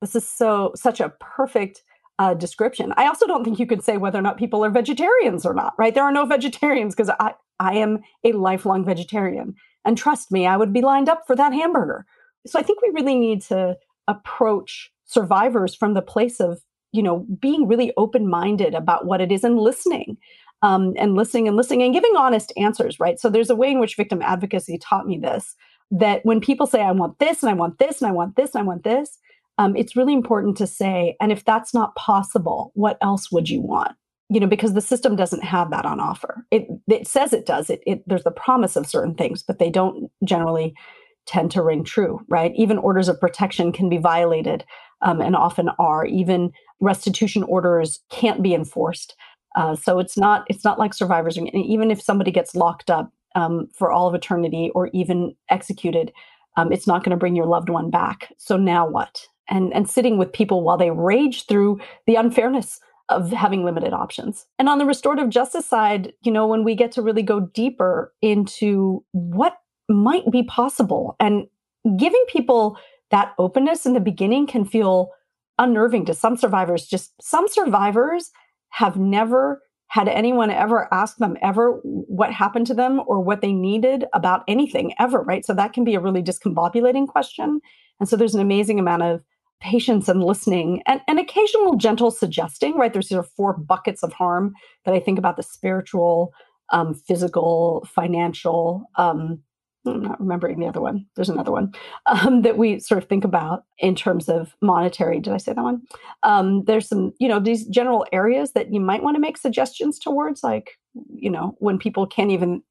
A: this is so such a perfect uh, description. I also don't think you can say whether or not people are vegetarians or not, right? There are no vegetarians because I I am a lifelong vegetarian, and trust me, I would be lined up for that hamburger. So I think we really need to approach survivors from the place of you know being really open-minded about what it is and listening um, and listening and listening and giving honest answers right so there's a way in which victim advocacy taught me this that when people say i want this and i want this and i want this and i want this um, it's really important to say and if that's not possible what else would you want you know because the system doesn't have that on offer it, it says it does it, it there's the promise of certain things but they don't generally tend to ring true, right? Even orders of protection can be violated um, and often are. Even restitution orders can't be enforced. Uh, so it's not it's not like survivors. Even if somebody gets locked up um, for all of eternity or even executed, um, it's not going to bring your loved one back. So now what? And and sitting with people while they rage through the unfairness of having limited options. And on the restorative justice side, you know, when we get to really go deeper into what might be possible. And giving people that openness in the beginning can feel unnerving to some survivors. Just some survivors have never had anyone ever asked them ever what happened to them or what they needed about anything ever, right? So that can be a really discombobulating question. And so there's an amazing amount of patience and listening and, and occasional gentle suggesting, right? There's sort of four buckets of harm that I think about the spiritual, um, physical, financial, um, I'm not remembering the other one. There's another one um, that we sort of think about in terms of monetary. Did I say that one? Um, there's some, you know, these general areas that you might want to make suggestions towards, like, you know, when people can't even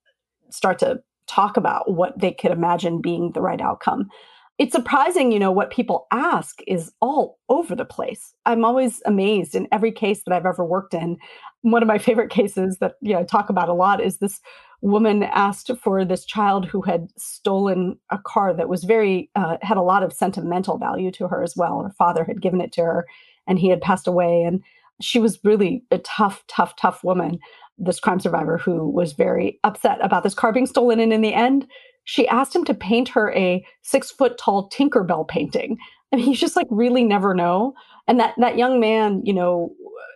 A: start to talk about what they could imagine being the right outcome. It's surprising, you know, what people ask is all over the place. I'm always amazed in every case that I've ever worked in. One of my favorite cases that you know, I talk about a lot is this woman asked for this child who had stolen a car that was very uh, had a lot of sentimental value to her as well. Her father had given it to her and he had passed away and she was really a tough tough tough woman. This crime survivor who was very upset about this car being stolen and in the end she asked him to paint her a six foot tall tinkerbell painting. I mean, just like really never know. And that that young man you know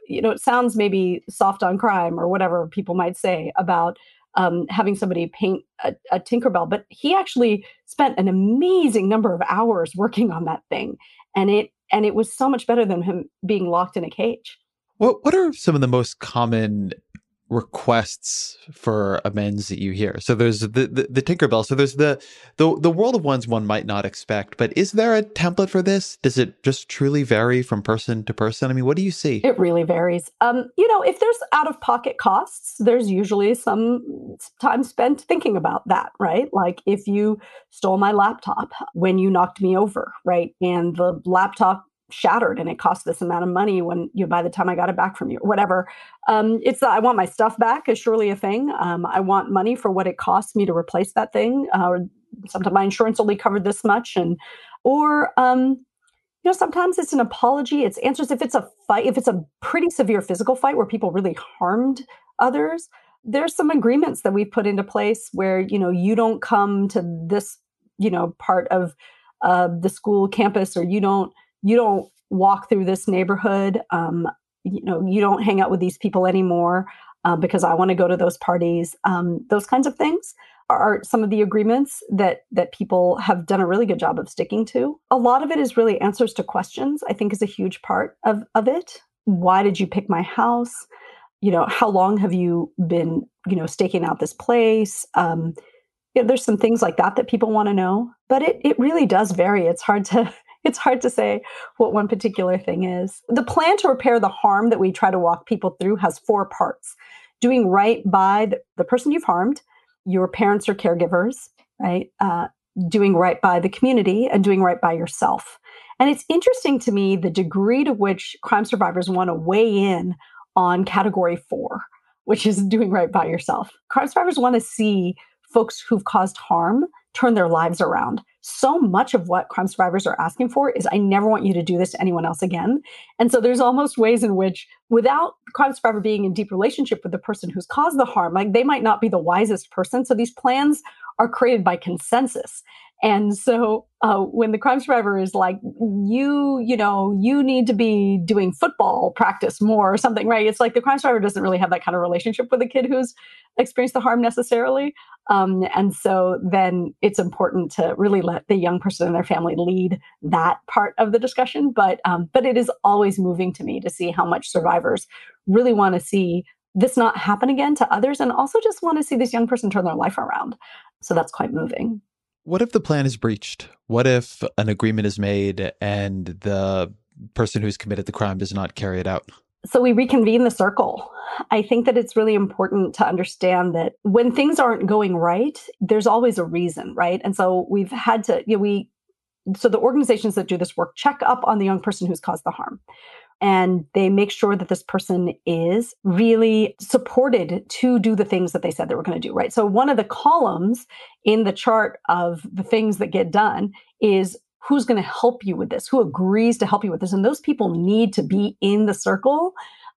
A: you know it sounds maybe soft on crime or whatever people might say about um, having somebody paint a, a Tinkerbell, but he actually spent an amazing number of hours working on that thing, and it and it was so much better than him being locked in a cage.
B: What what are some of the most common requests for amends that you hear. So there's the, the, the Tinkerbell. So there's the, the the world of ones one might not expect. But is there a template for this? Does it just truly vary from person to person? I mean, what do you see?
A: It really varies. Um, you know, if there's out of pocket costs, there's usually some time spent thinking about that, right? Like if you stole my laptop when you knocked me over, right, and the laptop shattered and it cost this amount of money when you know, by the time I got it back from you or whatever. Um, it's the, I want my stuff back is surely a thing. Um, I want money for what it costs me to replace that thing. Uh, sometimes my insurance only covered this much, and or um, you know sometimes it's an apology. It's answers if it's a fight, if it's a pretty severe physical fight where people really harmed others. There's some agreements that we've put into place where you know you don't come to this you know part of uh, the school campus or you don't you don't walk through this neighborhood um, you know you don't hang out with these people anymore uh, because i want to go to those parties. Um, those kinds of things are some of the agreements that that people have done a really good job of sticking to. A lot of it is really answers to questions i think is a huge part of of it. Why did you pick my house? You know how long have you been you know staking out this place? Um, you know, there's some things like that that people want to know but it, it really does vary. It's hard to it's hard to say what one particular thing is. The plan to repair the harm that we try to walk people through has four parts doing right by the, the person you've harmed, your parents or caregivers, right? Uh, doing right by the community and doing right by yourself. And it's interesting to me the degree to which crime survivors want to weigh in on category four, which is doing right by yourself. Crime survivors want to see folks who've caused harm turn their lives around. So much of what crime survivors are asking for is I never want you to do this to anyone else again. And so there's almost ways in which, without the crime survivor being in deep relationship with the person who's caused the harm, like they might not be the wisest person. So these plans are created by consensus. And so uh, when the crime survivor is like, you, you know, you need to be doing football practice more or something, right? It's like the crime survivor doesn't really have that kind of relationship with the kid who's experienced the harm necessarily. Um, and so then it's important to really let the young person and their family lead that part of the discussion. But um, but it is always moving to me to see how much survivors really want to see this not happen again to others, and also just want to see this young person turn their life around. So that's quite moving.
B: What if the plan is breached? What if an agreement is made and the person who's committed the crime does not carry it out?
A: So we reconvene the circle. I think that it's really important to understand that when things aren't going right, there's always a reason, right? And so we've had to, you know, we, so the organizations that do this work check up on the young person who's caused the harm and they make sure that this person is really supported to do the things that they said they were going to do, right? So one of the columns in the chart of the things that get done is who's going to help you with this, who agrees to help you with this. And those people need to be in the circle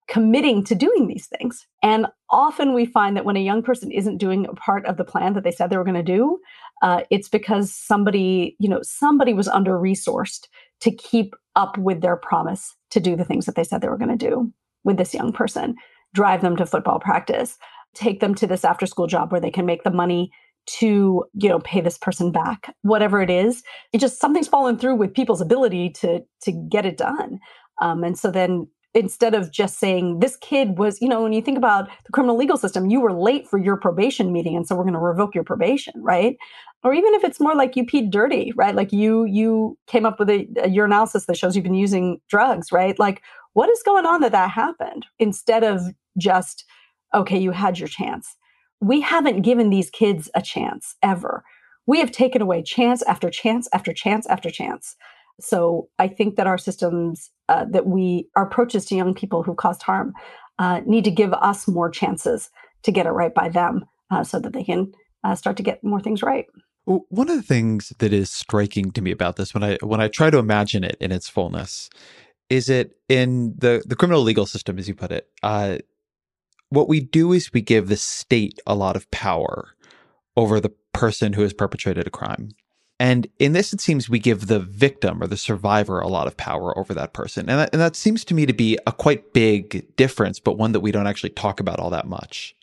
A: committing to doing these things. And often we find that when a young person isn't doing a part of the plan that they said they were going to do, uh, it's because somebody, you know, somebody was under resourced to keep up with their promise to do the things that they said they were going to do with this young person, drive them to football practice, take them to this after school job where they can make the money to you know pay this person back. Whatever it is it just something's fallen through with people's ability to to get it done. Um, and so then instead of just saying this kid was you know when you think about the criminal legal system you were late for your probation meeting and so we're going to revoke your probation right? Or even if it's more like you peed dirty right? Like you you came up with a, a urinalysis that shows you've been using drugs right? Like what is going on that that happened? Instead of just okay you had your chance. We haven't given these kids a chance ever. We have taken away chance after chance after chance after chance. So I think that our systems, uh, that we, our approaches to young people who've caused harm, uh, need to give us more chances to get it right by them, uh, so that they can uh, start to get more things right.
B: One of the things that is striking to me about this, when I when I try to imagine it in its fullness, is it in the the criminal legal system, as you put it. Uh, what we do is we give the state a lot of power over the person who has perpetrated a crime. And in this, it seems we give the victim or the survivor a lot of power over that person. And that, and that seems to me to be a quite big difference, but one that we don't actually talk about all that much.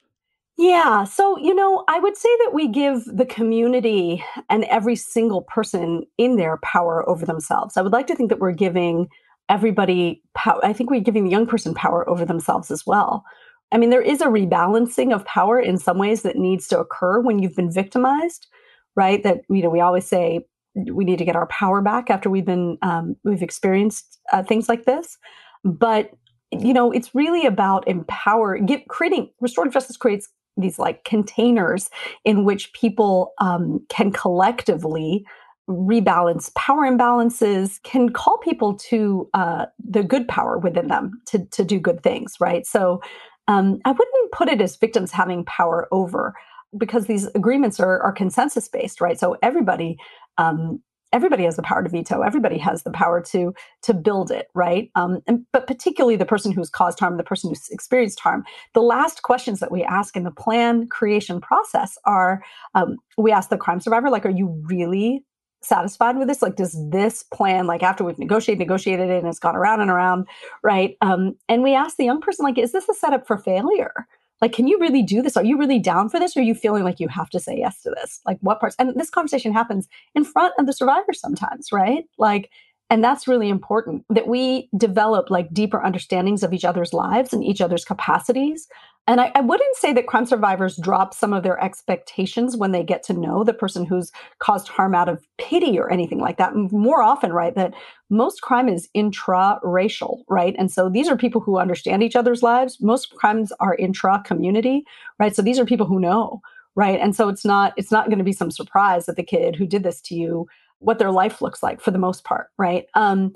A: Yeah. So, you know, I would say that we give the community and every single person in there power over themselves. I would like to think that we're giving everybody power. I think we're giving the young person power over themselves as well. I mean, there is a rebalancing of power in some ways that needs to occur when you've been victimized, right? That you know, we always say we need to get our power back after we've been um, we've experienced uh, things like this, but you know, it's really about empower, get, creating restorative justice creates these like containers in which people um, can collectively rebalance power imbalances can call people to uh, the good power within them to, to do good things right so um, I wouldn't put it as victims having power over because these agreements are, are consensus based, right? So everybody um, everybody has the power to veto. Everybody has the power to to build it, right? Um, and, but particularly the person who's caused harm, the person who's experienced harm. The last questions that we ask in the plan creation process are: um, we ask the crime survivor, like, "Are you really satisfied with this? Like, does this plan, like after we've negotiated, negotiated it and it's gone around and around, right? Um, and we ask the young person, like, is this a setup for failure? Like, can you really do this? Are you really down for this? Or are you feeling like you have to say yes to this? Like, what parts? And this conversation happens in front of the survivor sometimes, right? Like, and that's really important that we develop like deeper understandings of each other's lives and each other's capacities. And I, I, wouldn't say that crime survivors drop some of their expectations when they get to know the person who's caused harm out of pity or anything like that. More often, right, that most crime is intra-racial, right? And so these are people who understand each other's lives. Most crimes are intra-community, right? So these are people who know, right? And so it's not it's not going to be some surprise that the kid who did this to you what their life looks like for the most part, right? Um,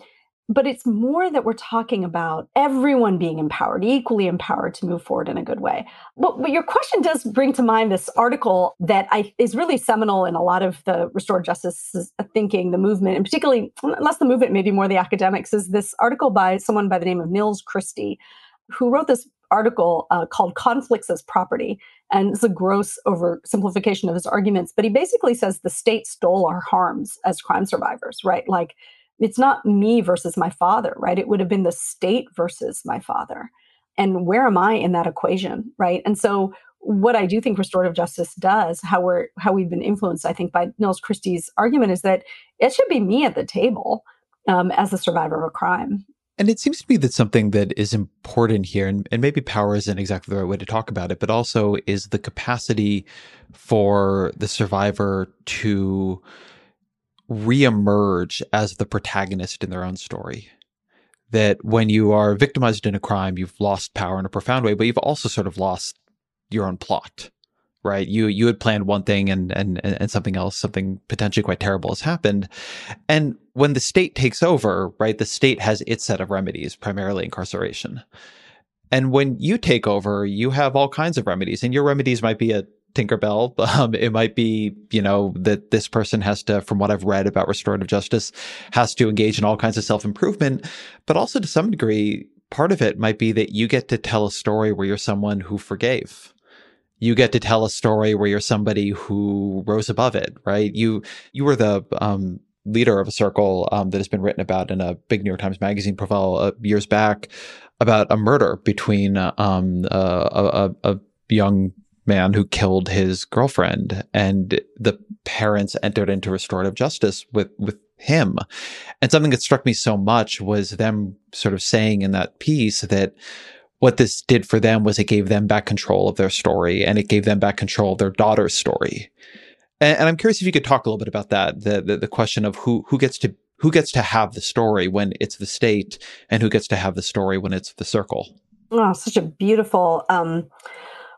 A: but it's more that we're talking about everyone being empowered, equally empowered to move forward in a good way. But, but your question does bring to mind this article that I, is really seminal in a lot of the restored justice thinking, the movement, and particularly, less the movement, maybe more the academics, is this article by someone by the name of Nils Christie, who wrote this article uh, called Conflicts as Property. And it's a gross oversimplification of his arguments, but he basically says the state stole our harms as crime survivors, right? Like it's not me versus my father, right? It would have been the state versus my father. And where am I in that equation, right? And so what I do think restorative justice does, how we're how we've been influenced, I think, by Nils Christie's argument is that it should be me at the table um, as a survivor of a crime.
B: And it seems to me that something that is important here, and, and maybe power isn't exactly the right way to talk about it, but also is the capacity for the survivor to reemerge as the protagonist in their own story. That when you are victimized in a crime, you've lost power in a profound way, but you've also sort of lost your own plot, right? You you had planned one thing and and and something else, something potentially quite terrible has happened. And when the state takes over, right, the state has its set of remedies, primarily incarceration. And when you take over, you have all kinds of remedies, and your remedies might be a Tinkerbell. Um, it might be, you know, that this person has to, from what I've read about restorative justice, has to engage in all kinds of self improvement. But also to some degree, part of it might be that you get to tell a story where you're someone who forgave. You get to tell a story where you're somebody who rose above it, right? You, you were the, um, leader of a circle um, that has been written about in a big New York Times Magazine profile uh, years back about a murder between um, uh, a, a, young man who killed his girlfriend and the parents entered into restorative justice with with him and something that struck me so much was them sort of saying in that piece that what this did for them was it gave them back control of their story and it gave them back control of their daughter's story and, and i'm curious if you could talk a little bit about that the, the the question of who who gets to who gets to have the story when it's the state and who gets to have the story when it's the circle
A: oh such a beautiful um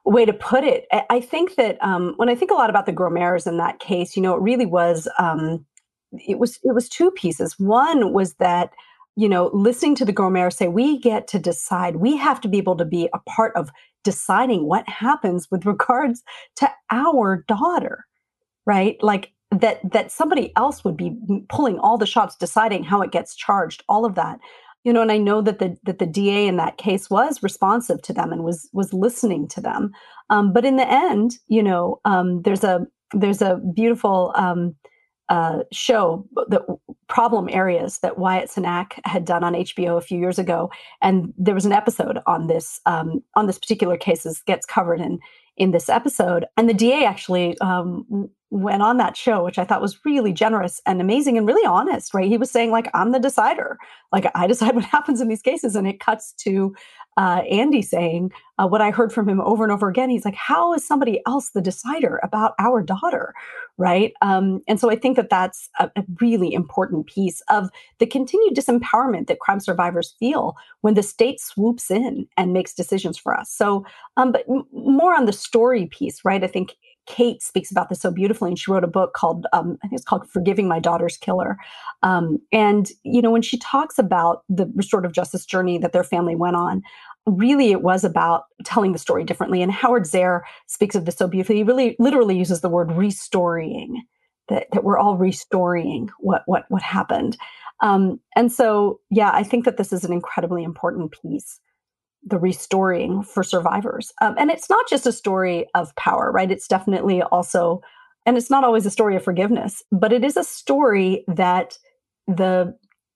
A: way to put it. I think that um, when I think a lot about the Grosmaires in that case, you know, it really was um, it was it was two pieces. One was that you know listening to the Grosmaires say we get to decide, we have to be able to be a part of deciding what happens with regards to our daughter, right? Like that that somebody else would be pulling all the shots, deciding how it gets charged, all of that. You know and i know that the that the da in that case was responsive to them and was was listening to them. Um, but in the end you know um, there's a there's a beautiful um, uh, show the problem areas that Wyatt Cenac had done on HBO a few years ago, and there was an episode on this um, on this particular case gets covered in in this episode, and the DA actually um, went on that show, which I thought was really generous and amazing and really honest, right? He was saying, like, I'm the decider. Like, I decide what happens in these cases. And it cuts to uh, Andy saying uh, what I heard from him over and over again. He's like, How is somebody else the decider about our daughter? Right. Um, and so I think that that's a, a, really important piece of the continued disempowerment that crime survivors feel when the state swoops in and makes decisions for us. So, um, but m- more on the story piece, right? I think Kate speaks about this so beautifully, and she wrote a book called um, I think it's called "Forgiving My Daughter's Killer." Um, and you know, when she talks about the restorative justice journey that their family went on, really it was about telling the story differently. And Howard Zehr speaks of this so beautifully. He really, literally uses the word restoring. That, that we're all restoring what what what happened. Um, and so, yeah, I think that this is an incredibly important piece the restoring for survivors. Um, and it's not just a story of power, right? It's definitely also, and it's not always a story of forgiveness, but it is a story that the,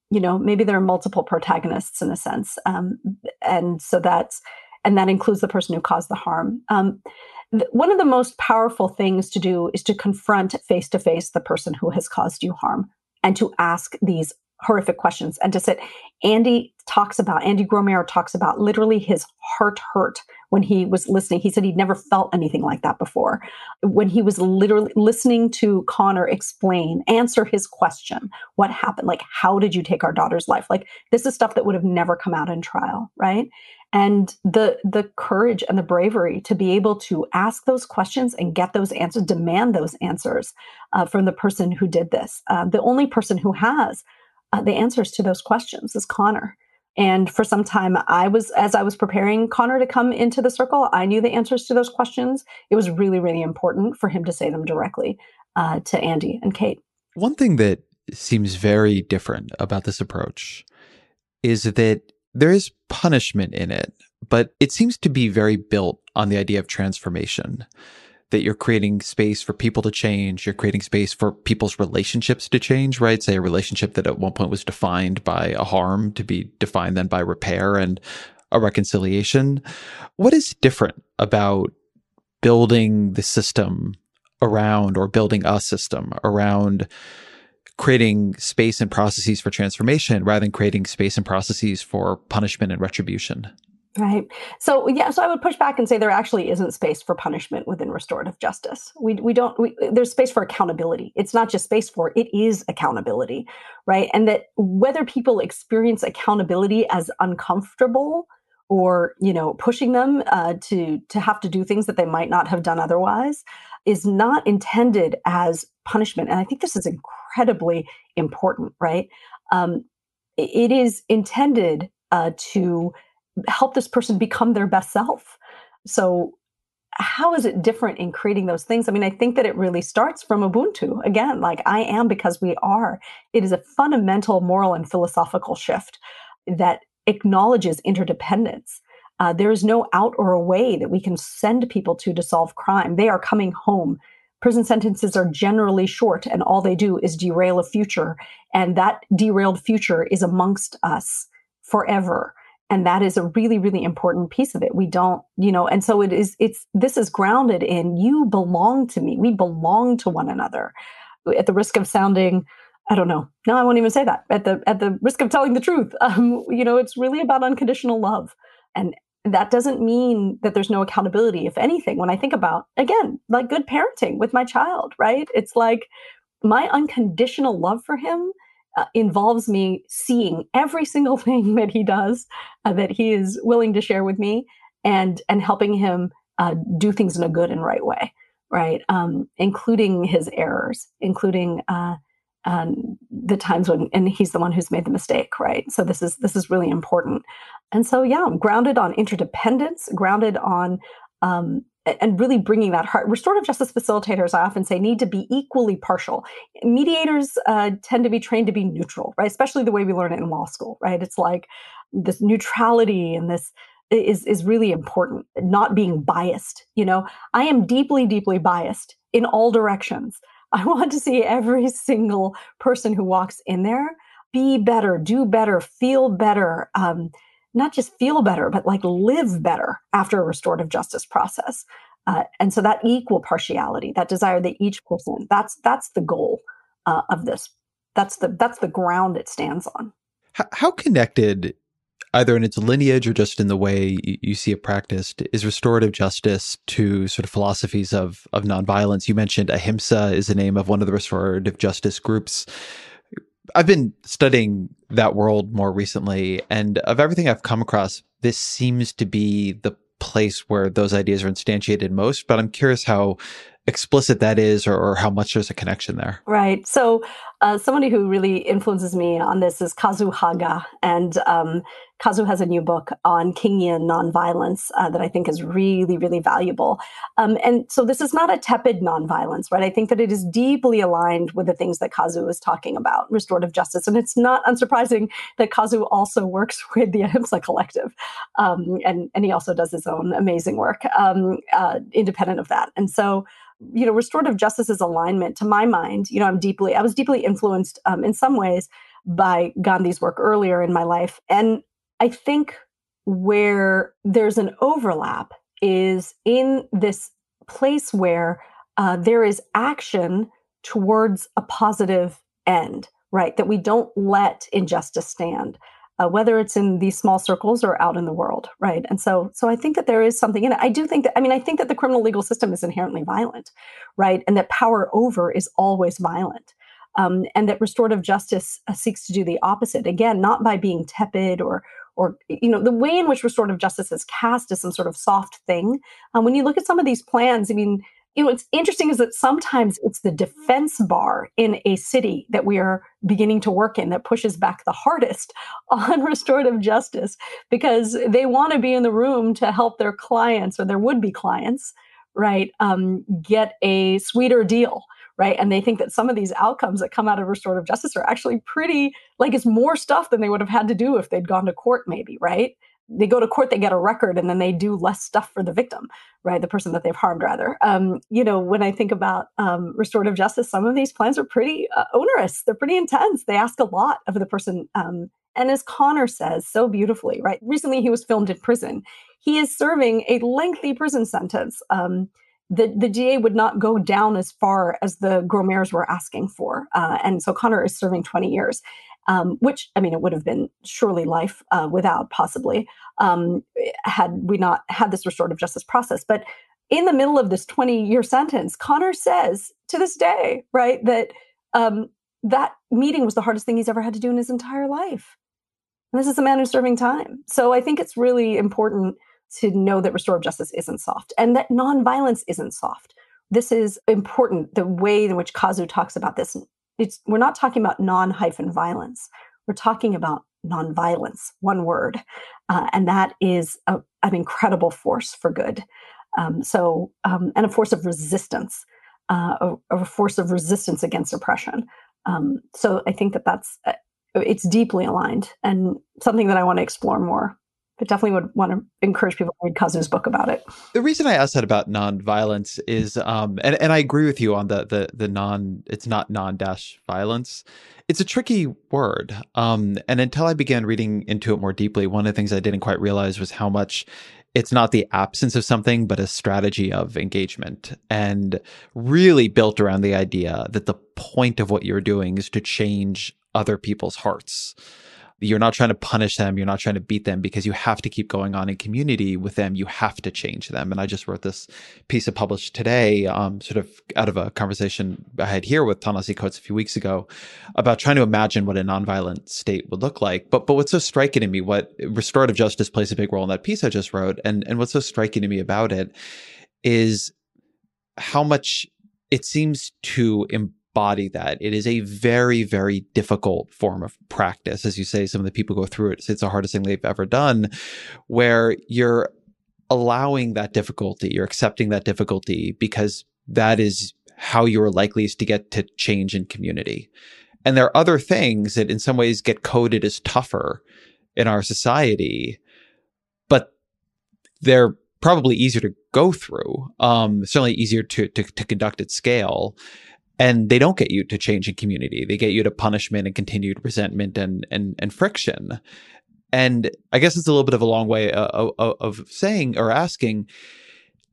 A: you know, maybe there are multiple protagonists in a sense. Um, and so that's, and that includes the person who caused the harm. Um, th- one of the most powerful things to do is to confront face to face the person who has caused you harm and to ask these horrific questions. And to sit andy talks about andy grosmaire talks about literally his heart hurt when he was listening. He said he'd never felt anything like that before. When he was literally listening to connor explain answer his question what happened? Like how did you take our daughter's life? Like this is stuff that would have never come out in trial right? And the the courage and the bravery to be able to ask those questions and get those answers demand those answers uh, from the person who did this. Uh, the only person who has uh, the answers to those questions is Connor. And for some time, I was, as I was preparing Connor to come into the circle, I knew the answers to those questions. It was really, really important for him to say them directly uh, to Andy and Kate.
B: One thing that seems very different about this approach is that there is punishment in it, but it seems to be very built on the idea of transformation that you're creating space for people to change. You're creating space for people's relationships to change, right? Say a relationship that at one point was defined by a harm to be defined then by repair and a reconciliation. What is different about building the system around or building a system around creating space and processes for transformation rather than creating space and processes for punishment and retribution?
A: Right. So yeah, so I would push back and say there actually isn't space for punishment within restorative justice. We we don't we, there's space for accountability. It's not just space for it is accountability, right? And that whether people experience accountability as uncomfortable or you know pushing them uh, to to have to do things that they might not have done otherwise is not intended as punishment. And I think this is incredibly important, right? Um, it is intended uh, to help this person become their best self. So, how is it different in creating those things? I mean, I think that it really starts from Ubuntu. Again, like I am because we are. It is a fundamental moral and philosophical shift that acknowledges interdependence. Uh, there is no out or away that we can send people to to solve crime. They are coming home. Prison sentences are generally short, and all they do is derail a future. And that derailed future is amongst us forever and that is a really really important piece of it. We don't you know and so it is it's this is grounded in you belong to me. We belong to one another. At the risk of sounding i don't know. No i won't even say that. At the at the risk of telling the truth um, you know it's really about unconditional love. And that doesn't mean that there's no accountability. If anything when i think about again like good parenting with my child right? It's like my unconditional love for him uh, involves me seeing every single thing that he does uh, that he is willing to share with me and and helping him uh, do things in a good and right way right? Um, including his errors including uh, um, the times when and he's the one who's made the mistake right? So this is this is really important. And so yeah i'm grounded on interdependence grounded on um, and really bringing that heart. Restorative justice facilitators, I often say, need to be equally partial. Mediators uh, tend to be trained to be neutral, right? Especially the way we learn it in law school, right? It's like this neutrality and this is is really important. Not being biased. You know, I am deeply, deeply biased in all directions. I want to see every single person who walks in there be better, do better, feel better. Um, not just feel better, but like live better after a restorative justice process. Uh, and so that equal partiality, that desire that each person, that's that's the goal uh, of this. That's the that's the ground it stands on.
B: How, how connected, either in its lineage or just in the way you, you see it practiced, is restorative justice to sort of philosophies of of nonviolence? You mentioned ahimsa is the name of one of the restorative justice groups. I've been studying that world more recently, and of everything I've come across, this seems to be the place where those ideas are instantiated most. But I'm curious how explicit that is or, or how much there's a connection there.
A: Right. So, uh, somebody who really influences me on this is Kazu Haga. And um, Kazu has a new book on Kingian nonviolence uh, that I think is really, really valuable. Um, and so, this is not a tepid nonviolence, right? I think that it is deeply aligned with the things that Kazu is talking about, restorative justice. And it's not unsurprising that Kazu also works with the Ahimsa Collective. Um, and, and he also does his own amazing work um, uh, independent of that. And so, you know, restorative justice's alignment, to my mind, you know, I'm deeply, I was deeply influenced um, in some ways by Gandhi's work earlier in my life. And I think where there's an overlap is in this place where uh, there is action towards a positive end, right? That we don't let injustice stand uh, whether it's in these small circles or out in the world, right? And so, so I think that there is something in it. I do think that. I mean, I think that the criminal legal system is inherently violent, right? And that power over is always violent. Um, and that restorative justice uh, seeks to do the opposite again not by being tepid or or you know the way in which restorative justice is cast as some sort of soft thing. Um, when you look at some of these plans i mean you know, what's interesting is that sometimes it's the defense bar in a city that we are beginning to work in that pushes back the hardest on restorative justice because they want to be in the room to help their clients or their would be clients, right, um, get a sweeter deal. Right. And they think that some of these outcomes that come out of restorative justice are actually pretty, like it's more stuff than they would have had to do if they'd gone to court, maybe. Right they go to court, they get a record, and then they do less stuff for the victim, right? The person that they've harmed, rather. Um, you know, when I think about um, restorative justice, some of these plans are pretty uh, onerous. They're pretty intense. They ask a lot of the person. Um, and as Connor says so beautifully, right? Recently, he was filmed in prison. He is serving a lengthy prison sentence. Um, the, the DA would not go down as far as the Grosmaires were asking for. Uh, and so Connor is serving 20 years um, which I mean, it would have been surely life uh, without possibly um, had we not had this restorative justice process. But in the middle of this 20 year sentence, Connor says to this day, right, that um, that meeting was the hardest thing he's ever had to do in his entire life. And this is a man who's serving time. So I think it's really important to know that restorative justice isn't soft and that nonviolence isn't soft. This is important. The way in which Kazu talks about this it's we're not talking about non-hyphen violence. We're talking about nonviolence, one word, uh, and that is a, an incredible force for good. Um, so, um, and a force of resistance, uh, a, a, force of resistance against oppression. Um, so, I think that that's uh, it's deeply aligned and something that I want to explore more but definitely would want to encourage people to read Kazu's book about it.
B: The reason I asked that about nonviolence is, um, and and I agree with you on the the the non. It's not non dash violence. It's a tricky word, um, and until I began reading into it more deeply, one of the things I didn't quite realize was how much it's not the absence of something, but a strategy of engagement, and really built around the idea that the point of what you're doing is to change other people's hearts you're not trying to punish them you're not trying to beat them because you have to keep going on in community with them you have to change them. And i just wrote this piece of published today um, sort of out of a conversation i had here with Ta-Nehisi Coates a few weeks ago about trying to imagine what a nonviolent state would look like. But but what's so striking to me what restorative justice plays a big role in that piece i just wrote and and what's so striking to me about it is how much it seems to embody that. It is a very, very difficult form of practice. As you say, some of the people go through it. It's the hardest thing they've ever done, where you're allowing that difficulty, you're accepting that difficulty because that is how you're likeliest to get to change in community. And there are other things that in some ways get coded as tougher in our society, but they're probably easier to go through, um, certainly easier to, to, to conduct at scale and they don't get you to change in community. They get you to punishment and continued resentment and and and friction. And I guess it's a little bit of a long way of, uh, of, of saying or asking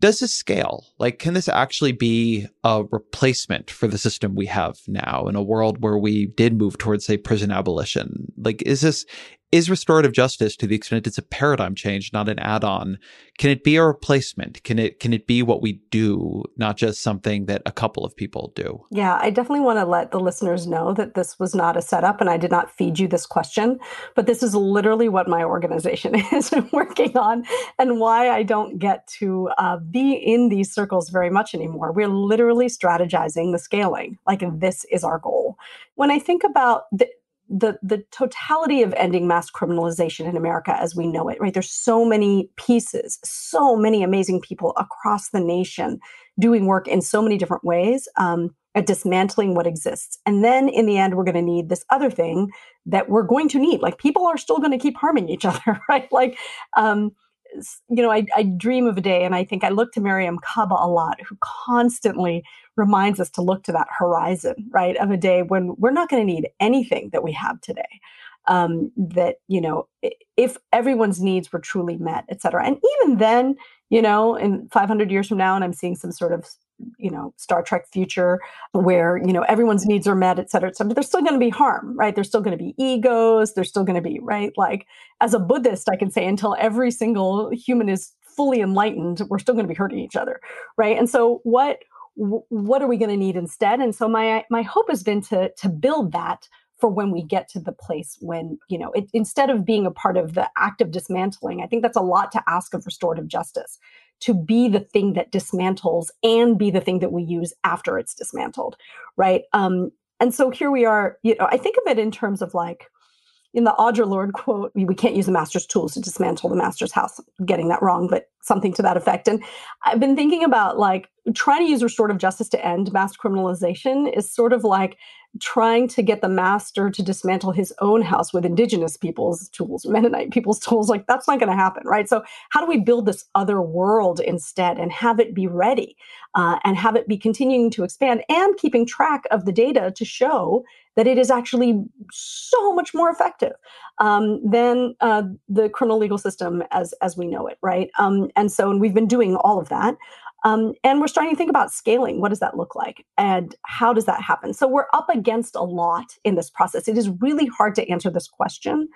B: does this scale? Like, can this actually be a replacement for the system we have now in a world where we did move towards, say, prison abolition? Like, is this, is restorative justice to the extent it's a paradigm change, not an add-on? Can it be a replacement? Can it can it be what we do, not just something that a couple of people do?
A: Yeah, I definitely want to let the listeners know that this was not a setup and I did not feed you this question, but this is literally what my organization is working on and why I don't get to uh, be in these circles very much anymore. We're literally strategizing the scaling. Like this is our goal. When I think about the, the the totality of ending mass criminalization in America as we know it, right? There's so many pieces, so many amazing people across the nation doing work in so many different ways um, at dismantling what exists. And then in the end, we're going to need this other thing that we're going to need. Like people are still going to keep harming each other, right? Like, um, you know, I, I dream of a day, and I think I look to Mariame Kaba a lot, who constantly reminds us to look to that horizon, right, of a day when we're not going to need anything that we have today. Um, that you know, if everyone's needs were truly met, et cetera, and even then, you know, in 500 years from now, and I'm seeing some sort of you know star trek future where you know everyone's needs are met et cetera et cetera there's still going to be harm right? There's still going to be egos. There's still going to be right like as a buddhist i can say until every single human is fully enlightened we're still going to be hurting each other right? And so what what are we going to need instead and so my my hope has been to to build that for when we get to the place when you know it, instead of being a part of the active dismantling i think that's a lot to ask of restorative justice to be the thing that dismantles and be the thing that we use after it's dismantled, right? Um, and so here we are, you know, I think of it in terms of like, in the Audre Lorde quote, we can't use the master's tools to dismantle the master's house. getting that wrong, but something to that effect. And I've been thinking about like trying to use restorative justice to end mass criminalization is sort of like trying to get the master to dismantle his own house with indigenous people's tools, Mennonite people's tools. Like that's not going to happen, right? So how do we build this other world instead and have it be ready uh, and have it be continuing to expand and keeping track of the data to show that it is actually so much more effective um, than uh, the criminal legal system as as we know it, right? Um, and so, and we've been doing all of that. Um, and we're starting to think about scaling. What does that look like? And how does that happen? So we're up against a lot in this process. It is really hard to answer this question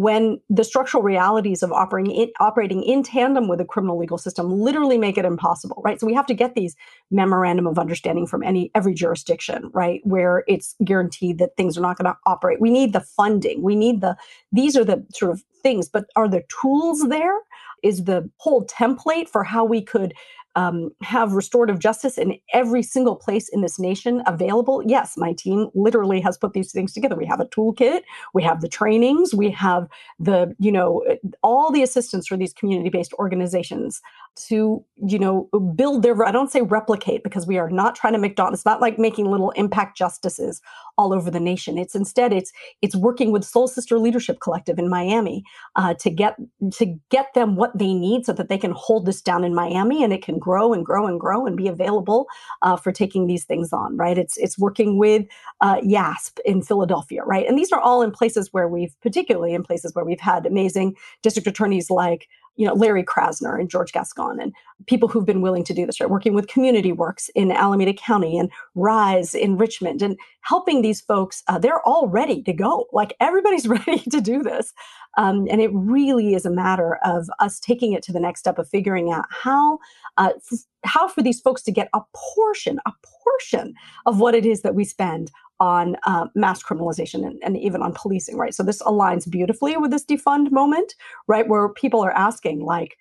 A: when the structural realities of operating in, operating in tandem with the criminal legal system literally make it impossible, right? So we have to get these memorandum of understanding from any every jurisdiction, right, where it's guaranteed that things are not going to operate. We need the funding. We need the these are the sort of things, but are the tools there? Is the whole template for how we could um, have restorative justice in every single place in this nation available. Yes, my team literally has put these things together. We have a toolkit, we have the trainings, we have the, you know, all the assistance for these community-based organizations to, you know, build their, I don't say replicate because we are not trying to make It's not like making little impact justices all over the nation. It's instead, it's, it's working with Soul Sister Leadership Collective in Miami uh, to get, to get them what they need so that they can hold this down in Miami and it can grow and grow and grow and be available uh, for taking these things on, right? It's, it's working with uh, YASP in Philadelphia, right? And these are all in places where we've, particularly in places where we've had amazing district attorneys like you know, Larry Krasner and George Gascon and people who've been willing to do this, right? Working with Community Works in Alameda County and Rise in Richmond and helping these folks, uh, they're all ready to go. Like everybody's ready to do this. Um, and it really is a matter of us taking it to the next step of figuring out how, uh, f- how for these folks to get a portion, a portion of what it is that we spend on uh, mass criminalization and, and, even on policing, right? So this aligns beautifully with this defund moment, right? Where people are asking, like,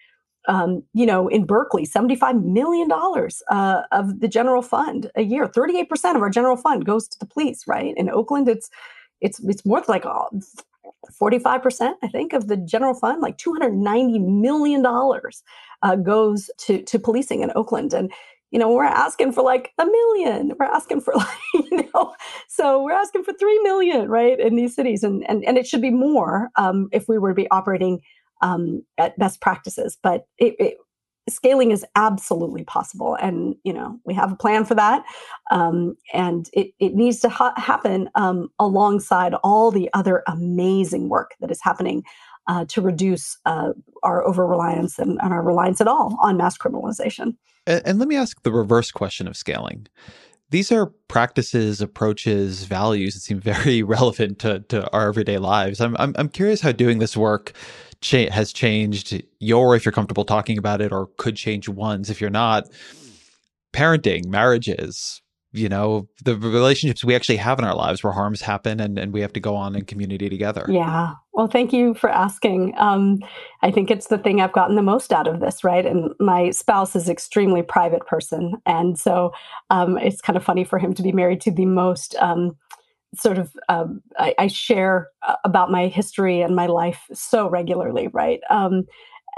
A: um, you know, in Berkeley, $75 million uh, of the general fund a year, 38% of our general fund goes to the police, right? In Oakland, it's it's it's more like 45%, I think, of the general fund, like $290 million uh, goes to, to policing in Oakland. And you know, we're asking for like a million. We're asking for like, you know, so we're asking for three million, right, in these cities, and and and it should be more um, if we were to be operating um, at best practices. But it, it, scaling is absolutely possible, and you know, we have a plan for that, um, and it it needs to ha- happen um, alongside all the other amazing work that is happening uh, to reduce uh, our over reliance and, and, our reliance at all on mass criminalization.
B: And, and let me ask the reverse question of scaling. These are practices, approaches, values that seem very relevant to, to our everyday lives. I'm, I'm, I'm curious how doing this work cha- has changed your, if you're comfortable talking about it, or could change one's if you're not. Parenting, marriages, you know the relationships we actually have in our lives where harms happen and, and we have to go on in community together.
A: Yeah. Well thank you for asking. Um, i think it's the thing i've gotten the most out of this right? And my spouse is extremely private person. And so um, it's kind of funny for him to be married to the most um, sort of um, I, I, share uh, about my history and my life so regularly right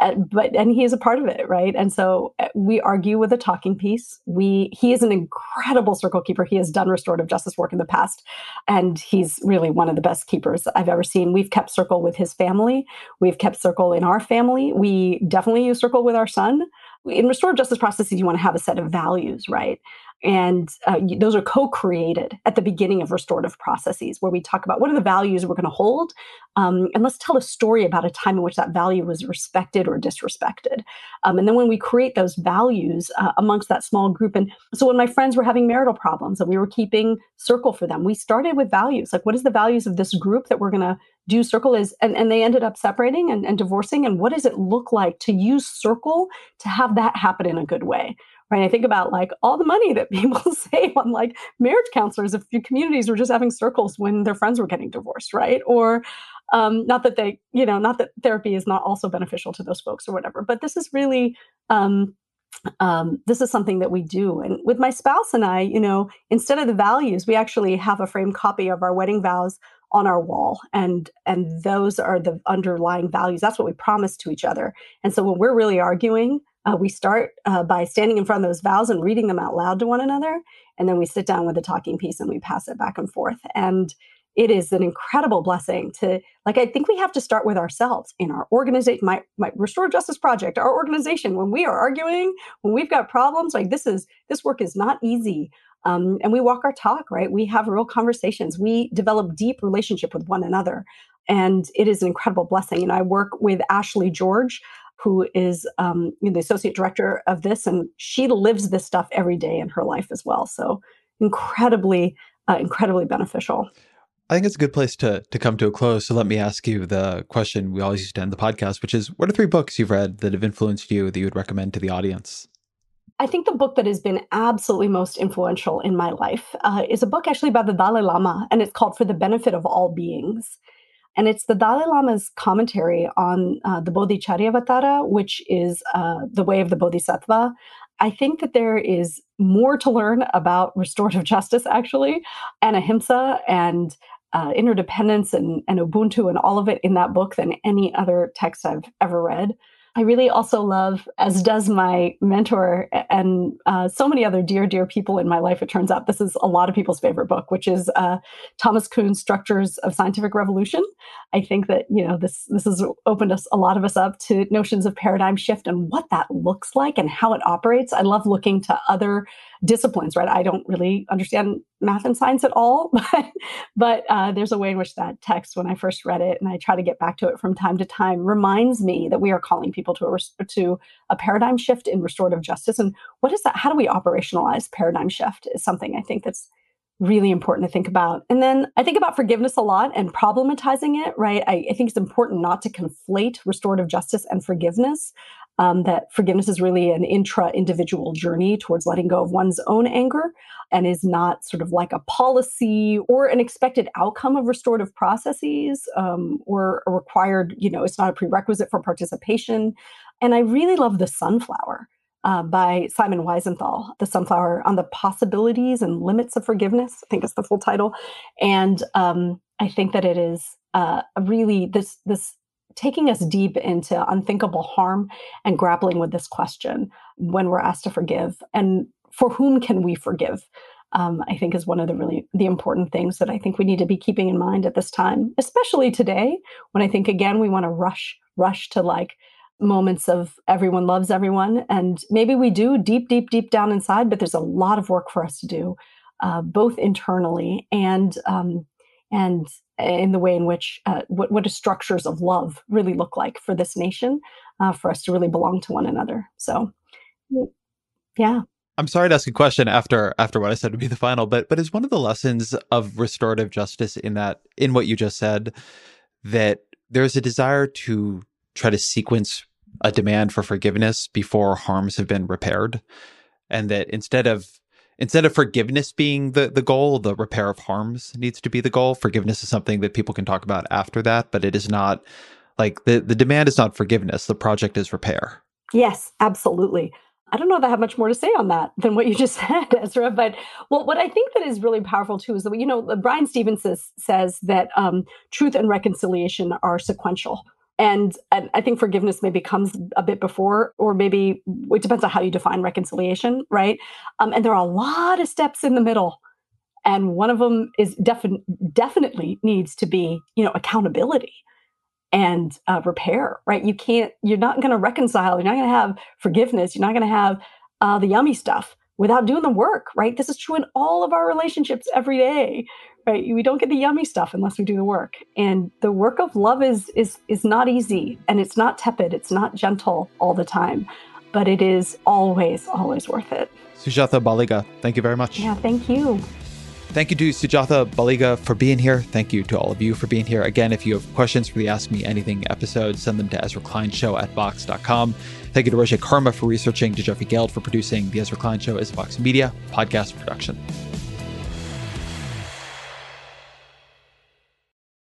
A: um, but and he is a part of it right? And so uh, we argue with a talking piece. We he is an incredible circle keeper. He has done restorative justice work in the past and he's really one of the best keepers i've ever seen. We've kept circle with his family. We've kept circle in our family. We definitely use circle with our son in restorative justice processes you want to have a set of values right? And uh, those are co-created at the beginning of restorative processes where we talk about what are the values we're going to hold um, and let's tell a story about a time in which that value was respected or disrespected. Um, and then when we create those values uh, amongst that small group and so when my friends were having marital problems and we were keeping circle for them we started with values like what is the values of this group that we're going to do circle is and, and they ended up separating and, and divorcing and what does it look like to use circle to have that happen in a good way right? I think about like all the money that people save on like marriage counselors if communities were just having circles when their friends were getting divorced, right? Or um, not that they, you know, not that therapy is not also beneficial to those folks or whatever, but this is really um, um, this is something that we do. And with my spouse and I, you know, instead of the values, we actually have a framed copy of our wedding vows on our wall and and those are the underlying values. That's what we promise to each other. And so when we're really arguing uh, we start uh, by standing in front of those vows and reading them out loud to one another and then we sit down with a talking piece and we pass it back and forth. And it is an incredible blessing to like i think we have to start with ourselves in our organization my, my restore justice project our organization. When we are arguing when we've got problems like this is this work is not easy um, and we walk our talk right? We have real conversations. We develop deep relationship with one another and it is an incredible blessing. And i work with ashley george who is um, you know, the associate director of this and she lives this stuff every day in her life as well. So incredibly uh, incredibly beneficial.
B: I think it's a good place to to come to a close. So let me ask you the question we always used to end the podcast, which is what are three books you've read that have influenced you that you would recommend to the audience?
A: I think the book that has been absolutely most influential in my life uh, is a book actually by the Dalai Lama, and it's called For the Benefit of All Beings. And it's the Dalai Lama's commentary on uh, the Bodhicharyavatara, which is uh, the way of the Bodhisattva. I think that there is more to learn about restorative justice, actually, and ahimsa, and uh, interdependence and, and Ubuntu and all of it in that book than any other text I've ever read. I really also love, as does my mentor and uh, so many other dear, dear people in my life. It turns out this is a lot of people's favorite book, which is uh, Thomas Kuhn's Structures of Scientific Revolution. I think that you know this this has opened us a lot of us up to notions of paradigm shift and what that looks like and how it operates. I love looking to other disciplines. Right, I don't really understand math and science at all, but but uh, there's a way in which that text, when I first read it, and I try to get back to it from time to time, reminds me that we are calling people to a to a paradigm shift in restorative justice. And what is that? How do we operationalize paradigm shift? Is something I think that's really important to think about. And then I think about forgiveness a lot and problematizing it, right? I, I think it's important not to conflate restorative justice and forgiveness. Um, that forgiveness is really an intra individual journey towards letting go of one's own anger and is not sort of like a policy or an expected outcome of restorative processes um, or a required, you know, it's not a prerequisite for participation. And I really love the sunflower uh, by Simon Wiesenthal, The Sunflower on the Possibilities and Limits of Forgiveness. I think it's the full title. And um, I think that it is uh, really this, this taking us deep into unthinkable harm and grappling with this question when we're asked to forgive and for whom can we forgive um, i think is one of the really the important things that i think we need to be keeping in mind at this time especially today when i think again we want to rush rush to like moments of everyone loves everyone. And maybe we do deep, deep, deep down inside, but there's a lot of work for us to do, uh, both internally and um, and in the way in which uh, what what do structures of love really look like for this nation, uh, for us to really belong to one another. So, yeah.
B: I'm sorry to ask a question after after what I said to be the final, but but is one of the lessons of restorative justice in that in what you just said that there's a desire to try to sequence a demand for forgiveness before harms have been repaired and that instead of instead of forgiveness being the the goal the repair of harms needs to be the goal. Forgiveness is something that people can talk about after that but it is not like the the demand is not forgiveness. The project is repair.
A: Yes absolutely. I don't know if I have much more to say on that than what you just said, Ezra. But well, what I think that is really powerful too is that you know Bryan Stevenson says, that um, truth and reconciliation are sequential, and, and I think forgiveness maybe comes a bit before, or maybe it depends on how you define reconciliation, right? Um, and there are a lot of steps in the middle. And one of them is defi- definitely needs to be, you know, accountability and uh, repair, right? You can't, you're not going to reconcile, you're not going to have forgiveness, you're not going to have uh, the yummy stuff without doing the work, right? This is true in all of our relationships every day, right? We don't get the yummy stuff unless we do the work. And the work of love is is is not easy and it's not tepid, it's not gentle all the time, but it is always always worth it.
B: Sujatha Baliga, thank you very much.
A: Yeah, thank you.
B: Thank you to Sujatha Baliga for being here. Thank you to all of you for being here. Again, if you have questions for the Ask Me Anything episode, send them to Ezra Klein Show at Vox.com. Thank you to Roge Karma for researching, to Jeffrey Geld for producing. The Ezra Klein Show is a Vox Media podcast production.